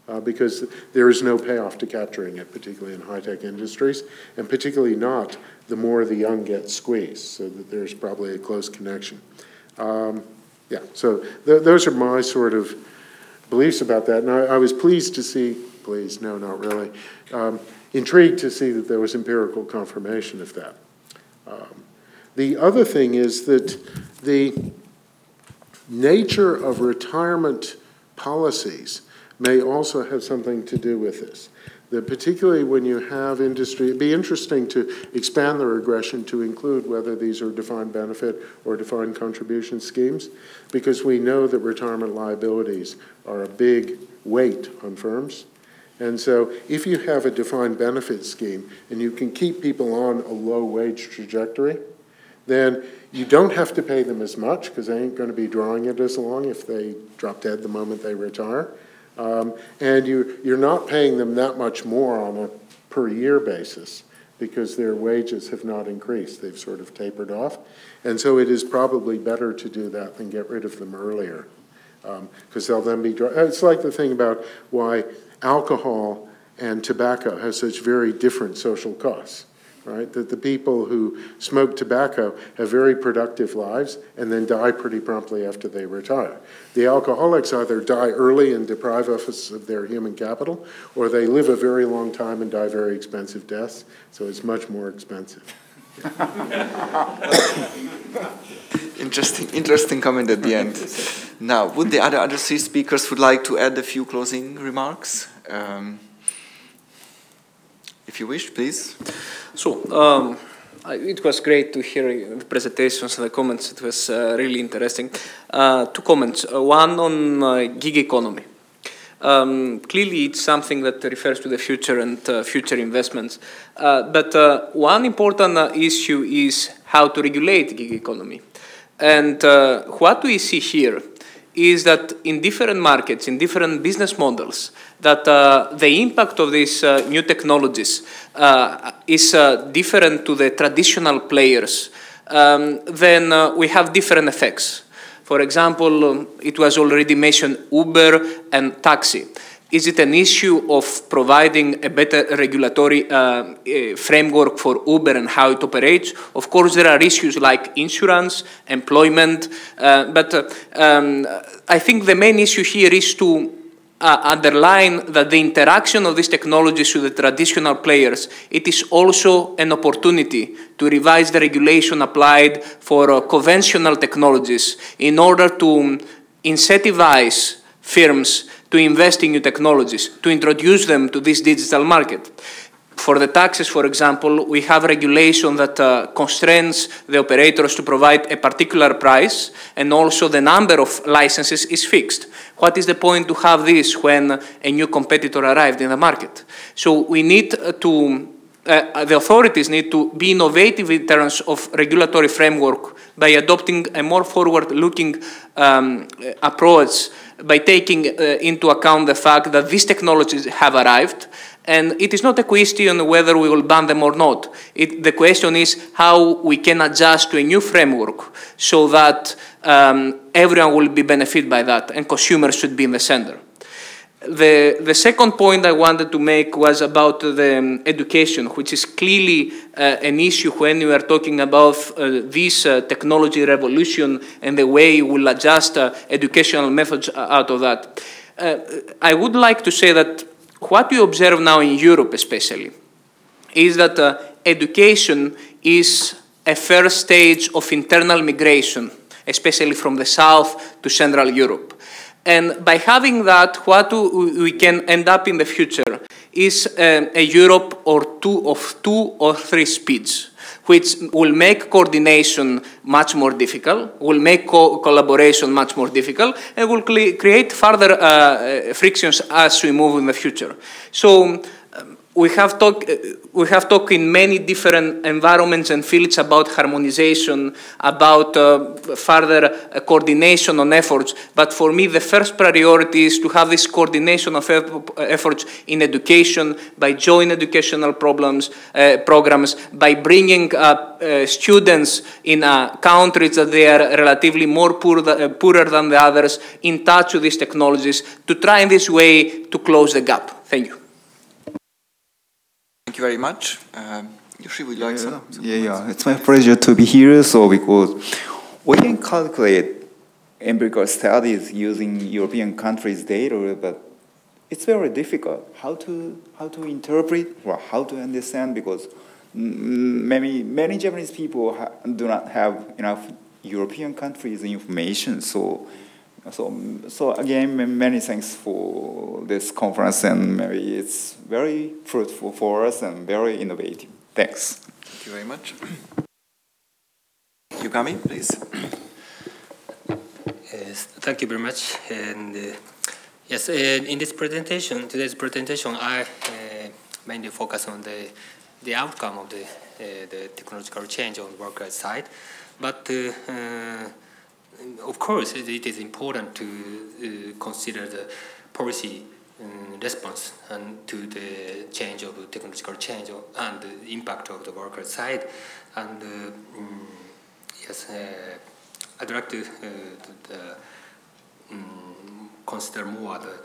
uh, because there is no payoff to capturing it, particularly in high-tech industries, and particularly not the more the young get squeezed, so that there's probably a close connection. Um, yeah, so th those are my sort of beliefs about that, and I, I was pleased to see, pleased, no, not really, um, intrigued to see that there was empirical confirmation of that. Um, the other thing is that the nature of retirement policies may also have something to do with this. That particularly when you have industry, it'd be interesting to expand the regression to include whether these are defined benefit or defined contribution schemes, because we know that retirement liabilities are a big weight on firms. And so if you have a defined benefit scheme and you can keep people on a low wage trajectory, then you don't have to pay them as much because they ain't going to be drawing it as long if they drop dead the moment they retire. Um, and you, you're not paying them that much more on a per year basis because their wages have not increased. They've sort of tapered off. And so it is probably better to do that than get rid of them earlier because um, they'll then be. It's like the thing about why alcohol and tobacco has such very different social costs, right? That the people who smoke tobacco have very productive lives and then die pretty promptly after they retire. The alcoholics either die early and deprive us of their human capital, or they live a very long time and die very expensive deaths, so it's much more expensive. interesting, interesting comment at the end. Now, would the other other three speakers would like to add a few closing remarks? Um, if you wish, please. So, um, it was great to hear the presentations and the comments. It was uh, really interesting. Uh, two comments. Uh, one on uh, gig economy. Um, clearly, it's something that refers to the future and uh, future investments. Uh, but one important issue is how to regulate gig economy. And what we see here is that in different markets, in different business models, that uh, the impact of these uh, new technologies uh, is uh, different to the traditional players, um, then uh, we have different effects. For example, um, it was already mentioned Uber and taxi. Is it an issue of providing a better regulatory uh, framework for Uber and how it operates? Of course, there are issues like insurance, employment, uh, but uh, um, I think the main issue here is to uh, underline that the interaction of these technologies with the traditional players, it is also an opportunity to revise the regulation applied for uh, conventional technologies in order to incentivize firms to invest in new technologies, to introduce them to this digital market. For the taxes, for example, we have regulation that uh, constrains the operators to provide a particular price, and also the number of licenses is fixed. What is the point to have this when a new competitor arrived in the market? So we need to uh, the authorities need to be innovative in terms of regulatory framework by adopting a more forward-looking um, approach by taking uh, into account the fact that these technologies have arrived and it is not a question whether we will ban them or not. It, the question is how we can adjust to a new framework so that um, everyone will be benefited by that and consumers should be in the center. The, the second point I wanted to make was about the um, education, which is clearly uh, an issue when we are talking about uh, this uh, technology revolution and the way we'll adjust uh, educational methods out of that. Uh, I would like to say that what we observe now in Europe, especially, is that uh, education is a first stage of internal migration, especially from the south to Central Europe. And by having that, what we can end up in the future is um, a Europe or two of two or three speeds, which will make coordination much more difficult, will make co collaboration much more difficult, and will create further uh, frictions as we move in the future. So we have talked uh, we have talked in many different environments and fields about harmonization, about uh, further uh, coordination on efforts. But for me, the first priority is to have this coordination of efforts in education by joint educational problems, uh, programs, by bringing uh, students in uh, countries that they are relatively more poor th poorer than the others in touch with these technologies to try in this way to close the gap. Thank you. Thank you very much. Um, Yoshi, would you like yeah, some? some yeah, yeah. It's my pleasure to be here. So because we can calculate empirical studies using European countries' data, but it's very difficult how to how to interpret or how to understand because many many Japanese people do not have enough European countries information. So so, so again, many thanks for this conference, and maybe it's very fruitful for us and very innovative. Thanks. Thank you very much. Yugami, please. Yes, thank you very much. And uh, yes, uh, in this presentation, today's presentation, I uh, mainly focus on the the outcome of the uh, the technological change on the worker side, but uh, uh, of course, it is important to uh, consider the policy um, response and to the change of technological change and the impact of the worker side. And uh, um, yes, uh, I'd like to, to um, consider more the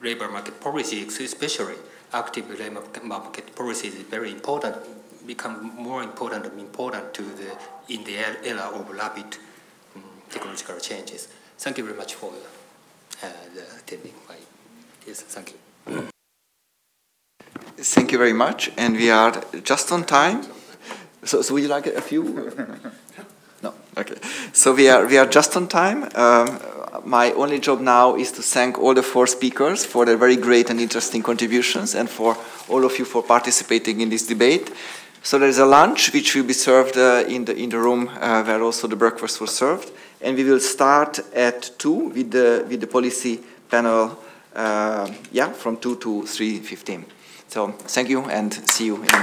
labor market policy, especially active labor market policy is very important become more important important to the in the era of rapid um, technological changes. Thank you very much for uh, attending my yes, thank you. Thank you very much, and we are just on time. So, so would you like a few? no. Okay. So we are we are just on time. Um, my only job now is to thank all the four speakers for their very great and interesting contributions, and for all of you for participating in this debate. So there is a lunch which will be served uh, in, the, in the room uh, where also the breakfast was served. And we will start at 2 with the, with the policy panel, uh, yeah, from 2 to 3.15. So thank you and see you in an hour.